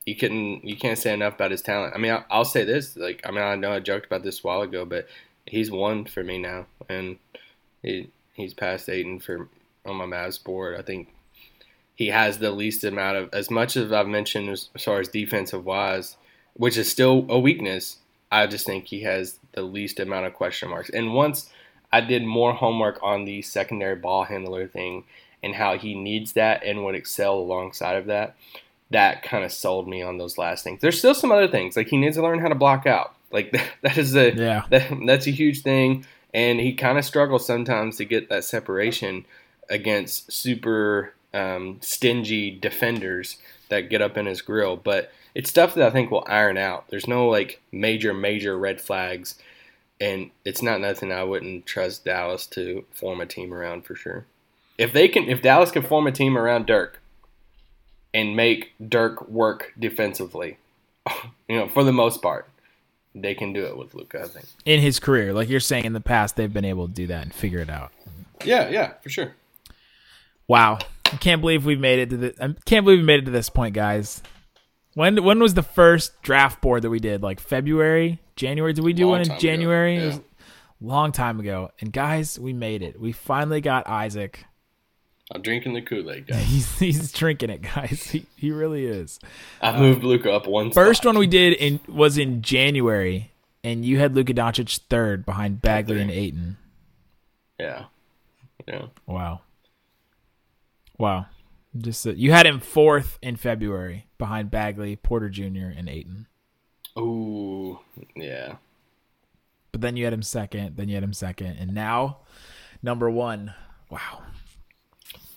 Speaker 2: you couldn't you can't say enough about his talent. I mean, I'll, I'll say this. Like, I mean, I know I joked about this a while ago, but he's one for me now, and he he's past Ayton for on my Mavs board. I think he has the least amount of as much as I've mentioned as, as far as defensive wise, which is still a weakness. I just think he has the least amount of question marks. And once I did more homework on the secondary ball handler thing and how he needs that and would excel alongside of that, that kind of sold me on those last things. There's still some other things like he needs to learn how to block out. Like that is a yeah. That, that's a huge thing and he kind of struggles sometimes to get that separation against super um, stingy defenders that get up in his grill. But it's stuff that I think will iron out. There's no like major, major red flags, and it's not nothing I wouldn't trust Dallas to form a team around for sure. If they can, if Dallas can form a team around Dirk and make Dirk work defensively, you know, for the most part, they can do it with Luka. I think
Speaker 1: in his career, like you're saying, in the past they've been able to do that and figure it out.
Speaker 2: Yeah, yeah, for sure.
Speaker 1: Wow, I can't believe we've made it to the. I can't believe we made it to this point, guys. When when was the first draft board that we did? Like February, January? Did we do long one in January? Yeah. It was a long time ago. And guys, we made it. We finally got Isaac.
Speaker 2: I'm drinking the Kool Aid, guys.
Speaker 1: He's he's drinking it, guys. He he really is.
Speaker 2: I moved Luka up one.
Speaker 1: First
Speaker 2: spot.
Speaker 1: one we did in was in January, and you had Luka Doncic third behind Bagley and Ayton.
Speaker 2: Yeah. Yeah.
Speaker 1: Wow. Wow. Just uh, you had him fourth in February behind Bagley, Porter Jr., and Ayton.
Speaker 2: Ooh, yeah.
Speaker 1: But then you had him second, then you had him second, and now number one. Wow.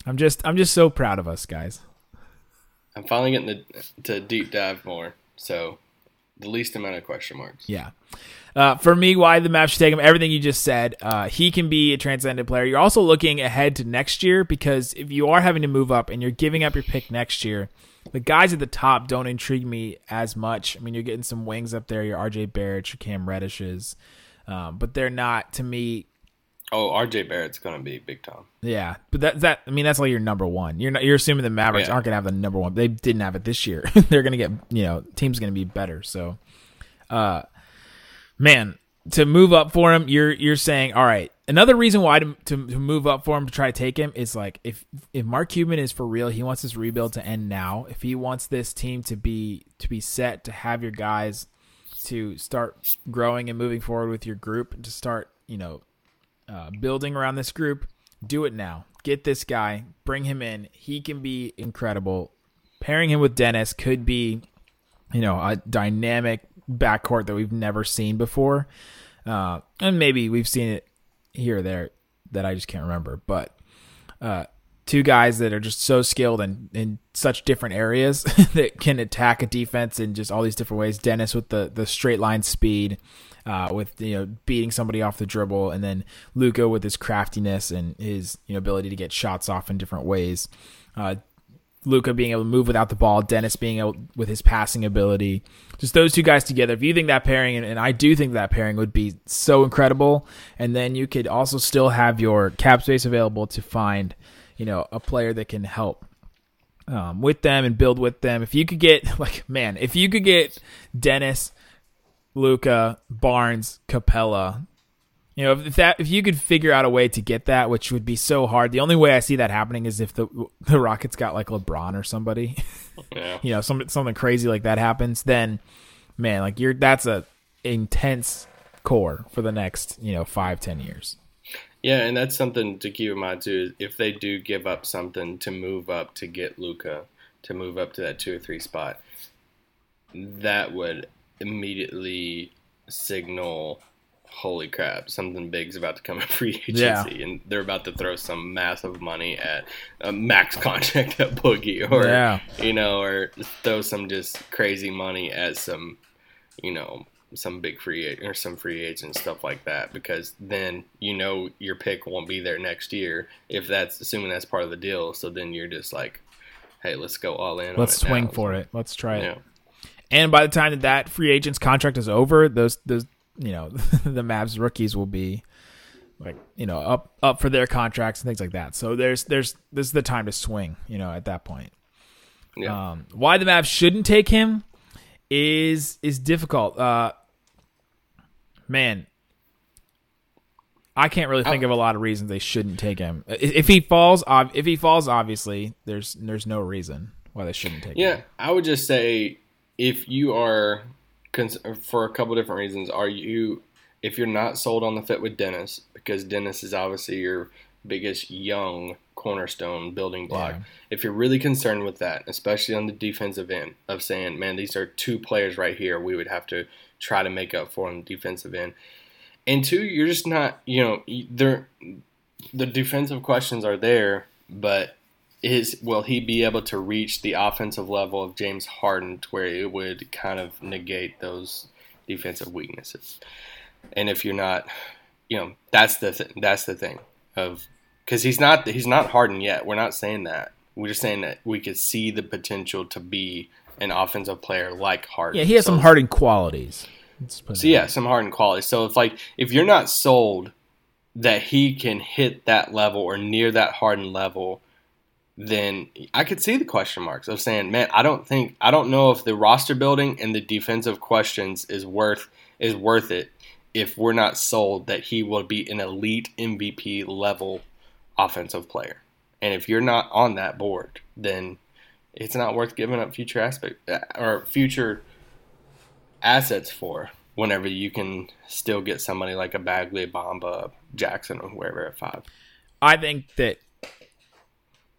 Speaker 1: I'm just I'm just so proud of us guys.
Speaker 2: I'm finally getting to, to deep dive more. So the least amount of question marks.
Speaker 1: Yeah. Uh, for me, why the Mavs should take him, everything you just said, uh, he can be a transcendent player. You're also looking ahead to next year because if you are having to move up and you're giving up your pick next year, the guys at the top don't intrigue me as much. I mean, you're getting some wings up there, your RJ Barrett, your Cam Reddishes, um, but they're not, to me,
Speaker 2: Oh, RJ Barrett's going to be big time.
Speaker 1: Yeah, but that that I mean that's like your number one. You're not you're assuming the Mavericks yeah. aren't going to have the number one. They didn't have it this year. They're going to get you know team's going to be better. So, uh, man, to move up for him, you're you're saying all right. Another reason why to, to, to move up for him to try to take him is like if if Mark Cuban is for real, he wants this rebuild to end now. If he wants this team to be to be set to have your guys to start growing and moving forward with your group to start you know uh, building around this group, do it now. Get this guy, bring him in. He can be incredible. Pairing him with Dennis could be, you know, a dynamic backcourt that we've never seen before. uh, and maybe we've seen it here or there that I just can't remember. But uh, two guys that are just so skilled and in such different areas that can attack a defense in just all these different ways. Dennis with the the straight line speed, uh, with you know beating somebody off the dribble, and then Luka with his craftiness and his you know ability to get shots off in different ways. Uh, Luka being able to move without the ball, Dennis being able with his passing ability. Just those two guys together. If you think that pairing, and, and, I do think that pairing would be so incredible, and then you could also still have your cap space available to find, you know, a player that can help um, with them and build with them. If you could get like man, if you could get Dennis, Luka, Barnes, Capela. you know, if that if you could figure out a way to get that, which would be so hard. The only way I see that happening is if the the Rockets got like LeBron or somebody. Yeah. you know, some something crazy like that happens, then man, like you're that's a intense core for the next, you know, five, ten years.
Speaker 2: Yeah, and that's something to keep in mind too. If they do give up something to move up to get Luka to move up to that two or three spot, that would immediately signal holy crap, something big's about to come in free agency, yeah. and they're about to throw some massive money at a max contract at Boogie, or yeah. you know, or throw some just crazy money at some, you know, some big free or some free agent stuff like that, because then you know your pick won't be there next year if that's assuming that's part of the deal. So then you're just like, hey, let's go all in.
Speaker 1: Let's swing now. for it. Let's try it. And by the time that that free agent's contract is over, those those you know the Mavs rookies will be like you know up up for their contracts and things like that. So there's there's this is the time to swing. You know at that point. Yeah. Um, why the Mavs shouldn't take him is is difficult. Uh, man, I can't really think of a lot of reasons they shouldn't take him. If he falls, if he falls, obviously there's there's no reason why they shouldn't take
Speaker 2: yeah,
Speaker 1: him.
Speaker 2: Yeah, I would just say if you are for a couple different reasons. Are you, if you're not sold on the fit with Dennis, because Dennis is obviously your biggest young cornerstone building block. Yeah. If you're really concerned with that, especially on the defensive end, of saying, man, these are two players right here we would have to try to make up for on the defensive end. And two, you're just not, you know, there, the defensive questions are there, but is will he be able to reach the offensive level of James Harden to where it would kind of negate those defensive weaknesses? And if you're not, you know, that's the th- that's the thing of because he's not he's not Harden yet. We're not saying that. We're just saying that we could see the potential to be an offensive player like Harden.
Speaker 1: Yeah, he has so, some Harden qualities.
Speaker 2: So yeah, some Harden qualities. So if like if you're not sold that he can hit that level or near that Harden level then I could see the question marks of saying, man, I don't think I don't know if the roster building and the defensive questions is worth is worth it if we're not sold that he will be an elite MVP level offensive player. And if you're not on that board, then it's not worth giving up future aspect uh, or future assets for whenever you can still get somebody like a Bagley, Bamba, Jackson, or whoever at five.
Speaker 1: I think that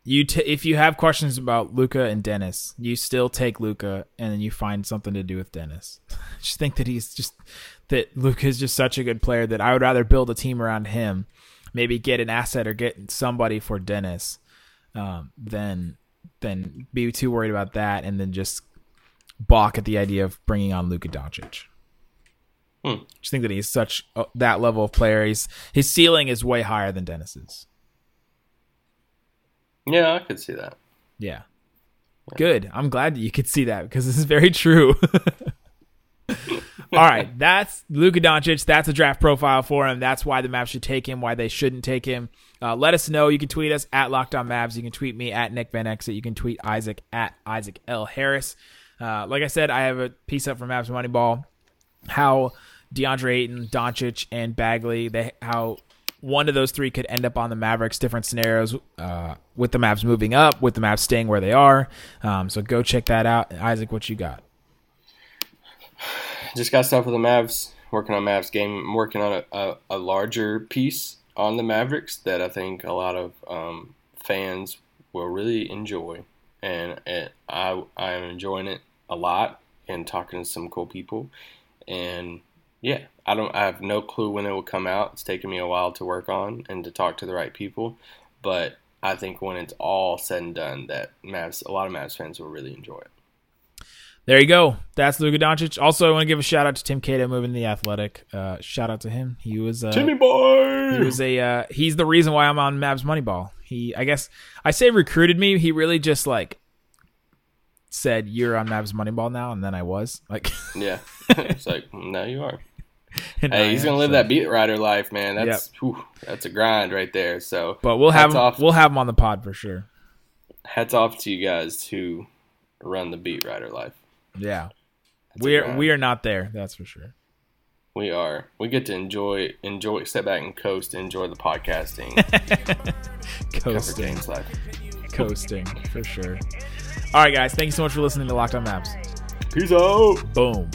Speaker 1: you t- if you have questions about Luka and Dennis, you still take Luka and then you find something to do with Dennis. just think that he's just that Luka is just such a good player that I would rather build a team around him, maybe get an asset or get somebody for Dennis, um, than than be too worried about that, and then just balk at the idea of bringing on Luka Doncic. Hmm. Just think that he's such a, that level of player. He's his ceiling is way higher than Dennis's.
Speaker 2: Yeah, I could see that.
Speaker 1: Yeah. yeah. Good. I'm glad that you could see that because this is very true. All right, that's Luka Doncic. That's a draft profile for him. That's why the Mavs should take him. Why they shouldn't take him. Uh, let us know. You can tweet us at Locked On Mavs. You can tweet me at Nick Van Exit. You can tweet Isaac at Isaac L Harris. Uh, like I said, I have a piece up from Mavs Moneyball. How DeAndre Ayton, Doncic, and Bagley, they how one of those three could end up on the Mavericks. Different scenarios uh, with the Mavs moving up, with the Mavs staying where they are. Um, so go check that out. Isaac, what you got?
Speaker 2: Just got stuff with the Mavs. Working on Mavs game. I'm working on a, a, a larger piece on the Mavericks that I think a lot of um, fans will really enjoy, and I I am enjoying it a lot and talking to some cool people, and yeah, I don't. I have no clue when it will come out. It's taken me a while to work on and to talk to the right people, but I think when it's all said and done, that Mavs, a lot of Mavs fans will really enjoy it.
Speaker 1: There you go. That's Luka Doncic. Also, I want to give a shout out to Tim Cato moving to the Athletic. Uh, shout out to him. He was uh,
Speaker 2: Timmy boy.
Speaker 1: He was a. Uh, he's the reason why I'm on Mavs Moneyball. He, I guess, I say recruited me. He really just like said, "You're on Mavs Moneyball now," and then I was like,
Speaker 2: yeah. it's like now you are. hey, he's gonna live that beat rider life, man. That's yep. whew, that's a grind right there. So,
Speaker 1: but we'll have him, off, we'll have him on the pod for sure.
Speaker 2: Hats off to you guys who run the beat rider life.
Speaker 1: Yeah, we're we are not there. That's for sure.
Speaker 2: We are. We get to enjoy enjoy step back and coast enjoy the podcasting.
Speaker 1: Coasting. Coasting for sure. All right, guys. Thank you so much for listening to Locked On Mavs.
Speaker 2: Peace out.
Speaker 1: Boom.